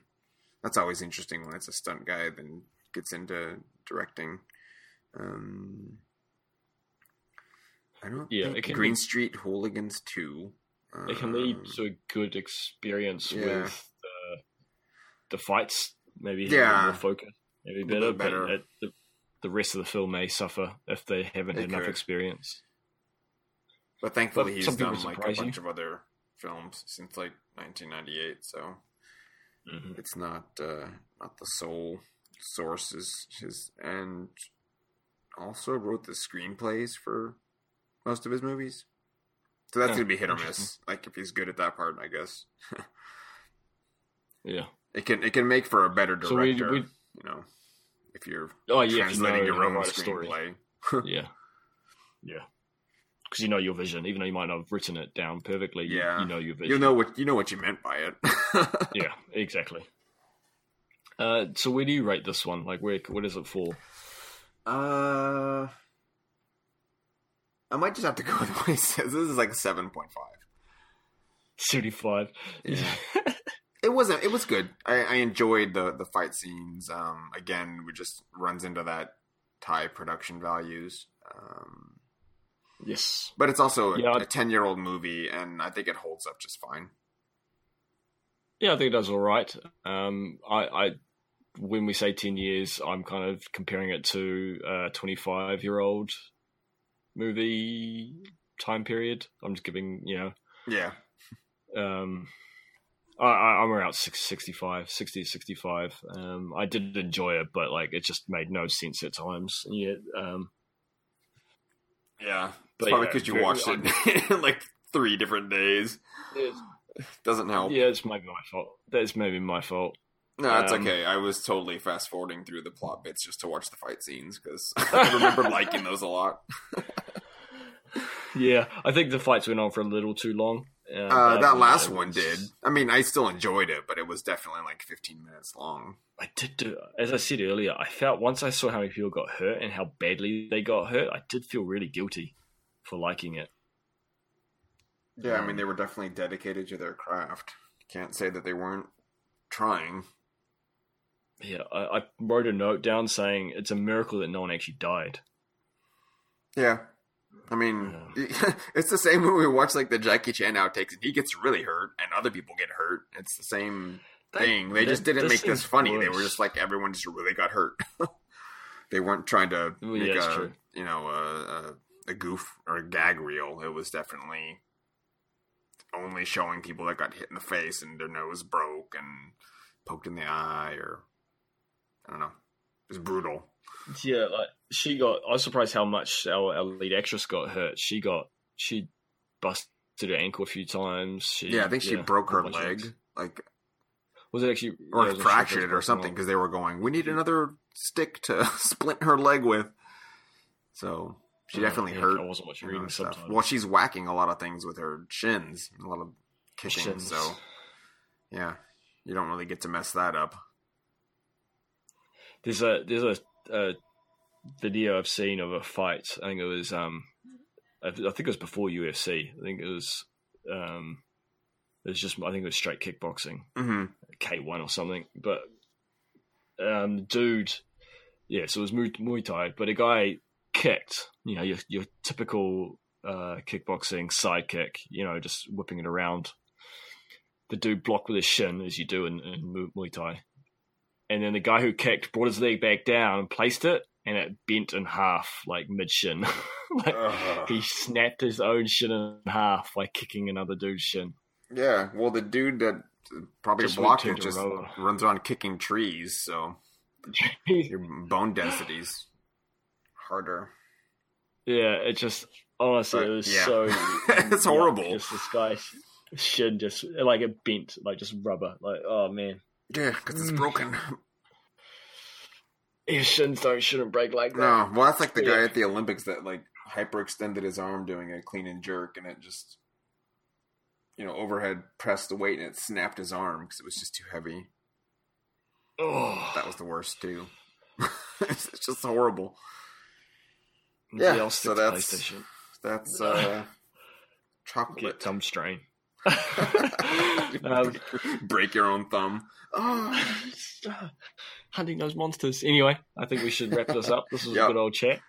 That's always interesting when it's a stunt guy then gets into directing. Um, I don't. Yeah, think Green be- Street Hooligans two. it can lead Um, to a good experience yeah. with the, the fights. Maybe Yeah. more focus, maybe better. better. But it, the, rest of the film may suffer if they haven't They had enough experience. But thankfully, But he's done like a you. bunch of other films since like 1998. So Mhm. it's not uh, not the sole source is his, and also wrote the screenplays for most of his movies. So that's Yeah, gonna be hit or miss. Like if he's good at that part, I guess <laughs> Yeah. it can it can make for a better So we- director. we- you know, if you're Oh yeah. if you translating know your own story. screenplay. <laughs> <laughs> yeah. Yeah. Because you know your vision, even though you might not have written it down perfectly. you- Yeah. You know your vision. You know what you know what you meant by it. <laughs> Yeah, exactly. Uh, so where do you rate this one? Like, where what is it for? Uh, I might just have to go with what he says. This is like a seven point five. Seventy-five. Yeah. It wasn't. It was good. I, I enjoyed the the fight scenes. Um, again, it just runs into that Thai production values. Um, yes. but it's also Yeah, a ten year old movie, and I think it holds up just fine. Yeah, I think it does all right. Um, I, I, when we say ten years, I'm kind of comparing it to a twenty-five-year-old movie time period. I'm just giving, you know, Yeah. um, I, I- I'm around six- 65, 60 65. Um, I did enjoy it, but like it just made no sense at times. Yeah, um, Yeah. It's But probably yeah, because you very- watched it in <laughs> like three different days. it's, Doesn't help. yeah, it's maybe my fault. That's maybe my fault. No, that's Um, okay. I was totally fast forwarding through the plot bits just to watch the fight scenes because <laughs> I <laughs> remember liking those a lot. Yeah, I think the fights went on for a little too long. Uh, Uh, that last was- one did. I mean, I still enjoyed it, but it was definitely like 15 minutes long. I did do, as I said earlier, I felt once I saw how many people got hurt and how badly they got hurt, I did feel really guilty for liking it. Yeah, I Um, mean, they were definitely dedicated to their craft. Can't say that they weren't trying. Yeah, I, I wrote a note down saying it's a miracle that no one actually died. Yeah. I mean, <laughs> it's the same when we watch like the Jackie Chan outtakes, and he gets really hurt, and other people get hurt. It's the same thing. They just didn't make this funny. They were just like everyone just really got hurt. <laughs> they weren't trying to Well, make yeah, a true. you know a, a, a goof or a gag reel. It was definitely only showing people that got hit in the face and their nose broke and poked in the eye, or I don't know. It was brutal. Yeah, like she got. I was surprised how much our, our lead actress got hurt. She got she busted her ankle a few times. She, Yeah, I think she yeah, broke her leg, like Was it actually or yeah, I wasn't sure if fractured it or something because they were going, "We need another stick to <laughs> splint her leg with." So she Oh, definitely yeah, hurt. I wasn't watching reading stuff. Well, she's whacking a lot of things with her shins, a lot of kicking. Shins. So yeah, you don't really get to mess that up. There's a there's a, a video I've seen of a fight. I think it was um, I, think it was before UFC. I think it was um, it was just I think it was straight kickboxing, hmm K one or something. But um, the dude, yeah, so it was Muay, Muay Thai, but a guy kicked. You know, your your typical uh, kickboxing side kick. You know, just whipping it around. The dude blocked with his shin, as you do in, in Muay Thai. And then the guy who kicked brought his leg back down and placed it, and it bent in half, like mid shin. <laughs> like, he snapped his own shin in half by kicking another dude's shin. Yeah, well, the dude that probably Just blocked it just runs around kicking trees, so <laughs> your bone density's harder. Yeah, it just honestly, But, it was yeah. so. <laughs> It's horrible. Just this guy's shin just like it bent, like just rubber. Like oh man, Yeah, because it's Mm. broken. his shins don't shouldn't break like that. No, well, that's like the guy Yeah. at the Olympics that like hyperextended his arm doing a clean and jerk, and it just you know overhead pressed the weight and it snapped his arm because it was just too heavy. Oh, That was the worst too. it's <laughs> it's just horrible. yeah. so that's- That's <laughs> uh, Get chocolate. thumb strain. <laughs> um, Break your own thumb. Oh, hunting those monsters. Anyway, I think we should wrap this up. This was Yep. a good old chat.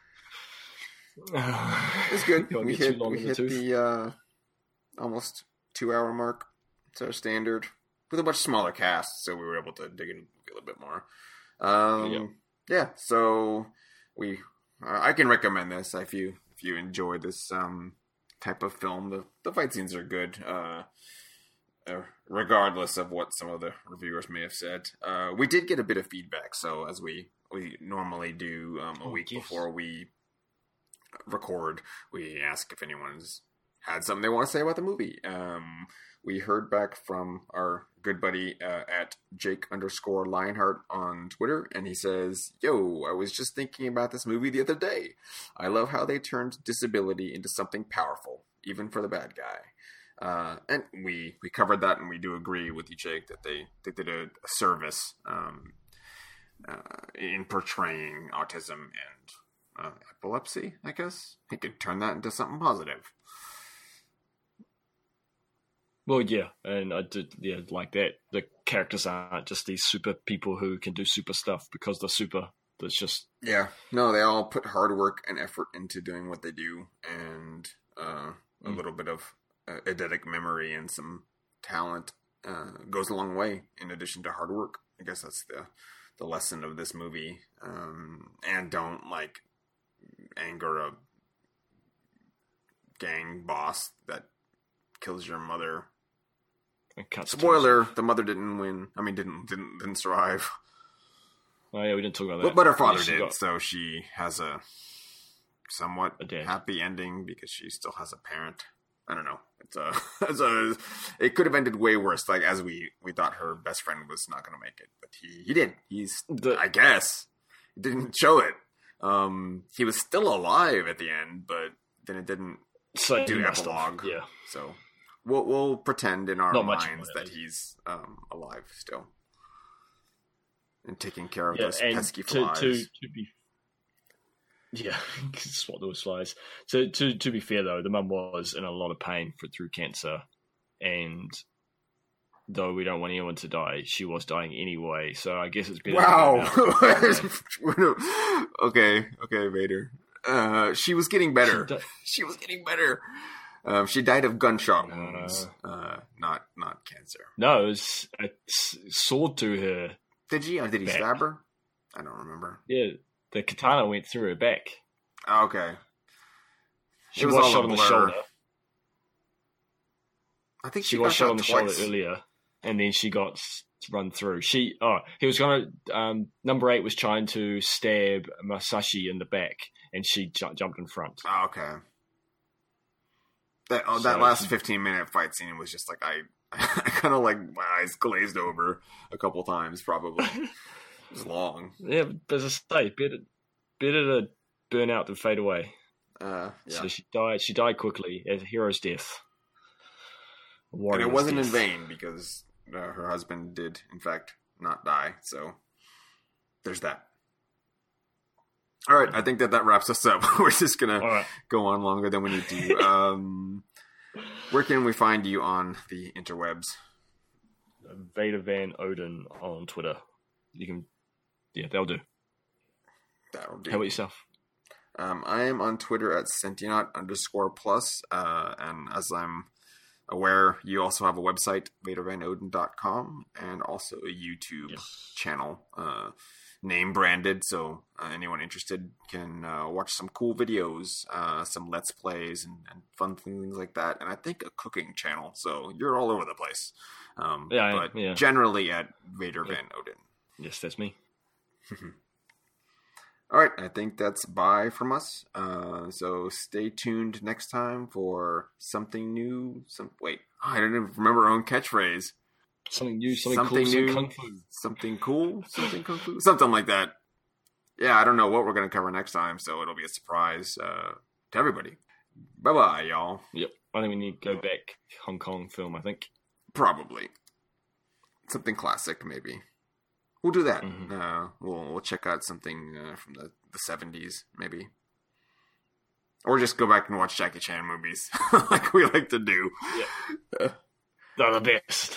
it's <sighs> good. We hit we in the hit the uh, almost two hour mark. It's our standard with a much smaller cast, so we were able to dig in a little bit more. Um, Yep. Yeah, so we uh, I can recommend this if you if you enjoy this um, type of film. The the fight scenes are good. Uh, uh, regardless of what some of the reviewers may have said, uh, we did get a bit of feedback. So as we we normally do um, a Oh, week yes. before we record, we ask if anyone's had something they want to say about the movie. Um, we heard back from our good buddy uh, at Jake underscore Lionheart on Twitter, and he says, "Yo, I was just thinking about this movie the other day. I love how they turned disability into something powerful, even for the bad guy." Uh, and we we covered that, and we do agree with you, Jake, that they they did a, service um, uh, in portraying autism and uh, epilepsy. I guess he could turn that into something positive. Well, yeah, and I did, yeah, like that. The characters aren't just these super people who can do super stuff because they're super. It's just Yeah, no, they all put hard work and effort into doing what they do, and uh, a Mm. little bit of uh, eidetic memory and some talent uh, goes a long way. In addition to hard work, I guess that's the the lesson of this movie. Um, and don't like anger a gang boss that kills your mother. Spoiler: the mother didn't win. I mean, didn't didn't didn't survive. Oh yeah, we didn't talk about But, that. but her father did, got- so she has a somewhat A happy ending because she still has a parent. I don't know. It's a, <laughs> it's a, it could have ended way worse. Like as we we thought her best friend was not going to make it, but he he did. He's The- I guess didn't show it. Um, he was still alive at the end, but then it didn't. so do epilogue. Yeah, So we'll we'll pretend in our Not minds that he's um alive still and taking care of yeah, those and pesky to, flies. to to be. <laughs> Yeah, <laughs> swat those flies. So to to be fair though, the mum was in a lot of pain for through cancer, and though we don't want anyone to die, she was dying anyway. So I guess it's better. Wow. <laughs> okay, okay, Vader. Uh, she was getting better. She was getting better. Um, she died of gunshot No. wounds, uh, not not cancer. No, it was a sword to her. Did he? Or did he Back. stab her? I don't remember. Yeah, the katana went through her back. Oh, okay, She It was, was shot on the shoulder. I think She she, was got shot on the twice. shoulder earlier, and then she got run through. She oh, he was gonna um, number eight was trying to stab Masashi in the back, and she ju- jumped in front. Oh, okay. That oh, that So- last fifteen minute fight scene was just like I, <laughs> I kind of like my eyes glazed over a couple times. Probably <laughs> it was long. Yeah, but as I say, better better to burn out than fade away. Uh, yeah. So she died. She died quickly as a hero's death. A and it wasn't in vain because uh, her husband did, in fact, not die. So there's that. All right, I think that that wraps us up. <laughs> We're just gonna right. go on longer than we need to. <laughs> Um, where can we find you on the interwebs? Vader Van Odin on Twitter. You can, yeah, they'll do. That'll do. How about yourself? Um, I am on Twitter at Sentient underscore plus, uh, and as I'm aware, you also have a website, VaderVanOdin.com, and also a YouTube Yes. channel, uh, name branded, so uh, anyone interested can uh, watch some cool videos, uh, some Let's Plays, and, and fun things like that, and I think a cooking channel, so you're all over the place. Um, Yeah, I- but yeah. generally at Vader Yeah. Van Odin. Yes, that's me. <laughs> All right, I think that's bye from us. Uh, so stay tuned next time for something new. Some wait, I don't even remember our own catchphrase. Something new, something, Something cool, new. some kung fu. Something cool, something kung fu, something like that. Yeah, I don't know what we're gonna cover next time, so it'll be a surprise uh, to everybody. Bye bye, y'all. Yep. I think we need to go back Hong Kong film. I think Probably something classic, maybe. We'll do that. Mhm. Uh, we'll we'll check out something uh, from the the seventies, maybe, or just go back and watch Jackie Chan movies <laughs> like we like to do. they're the best.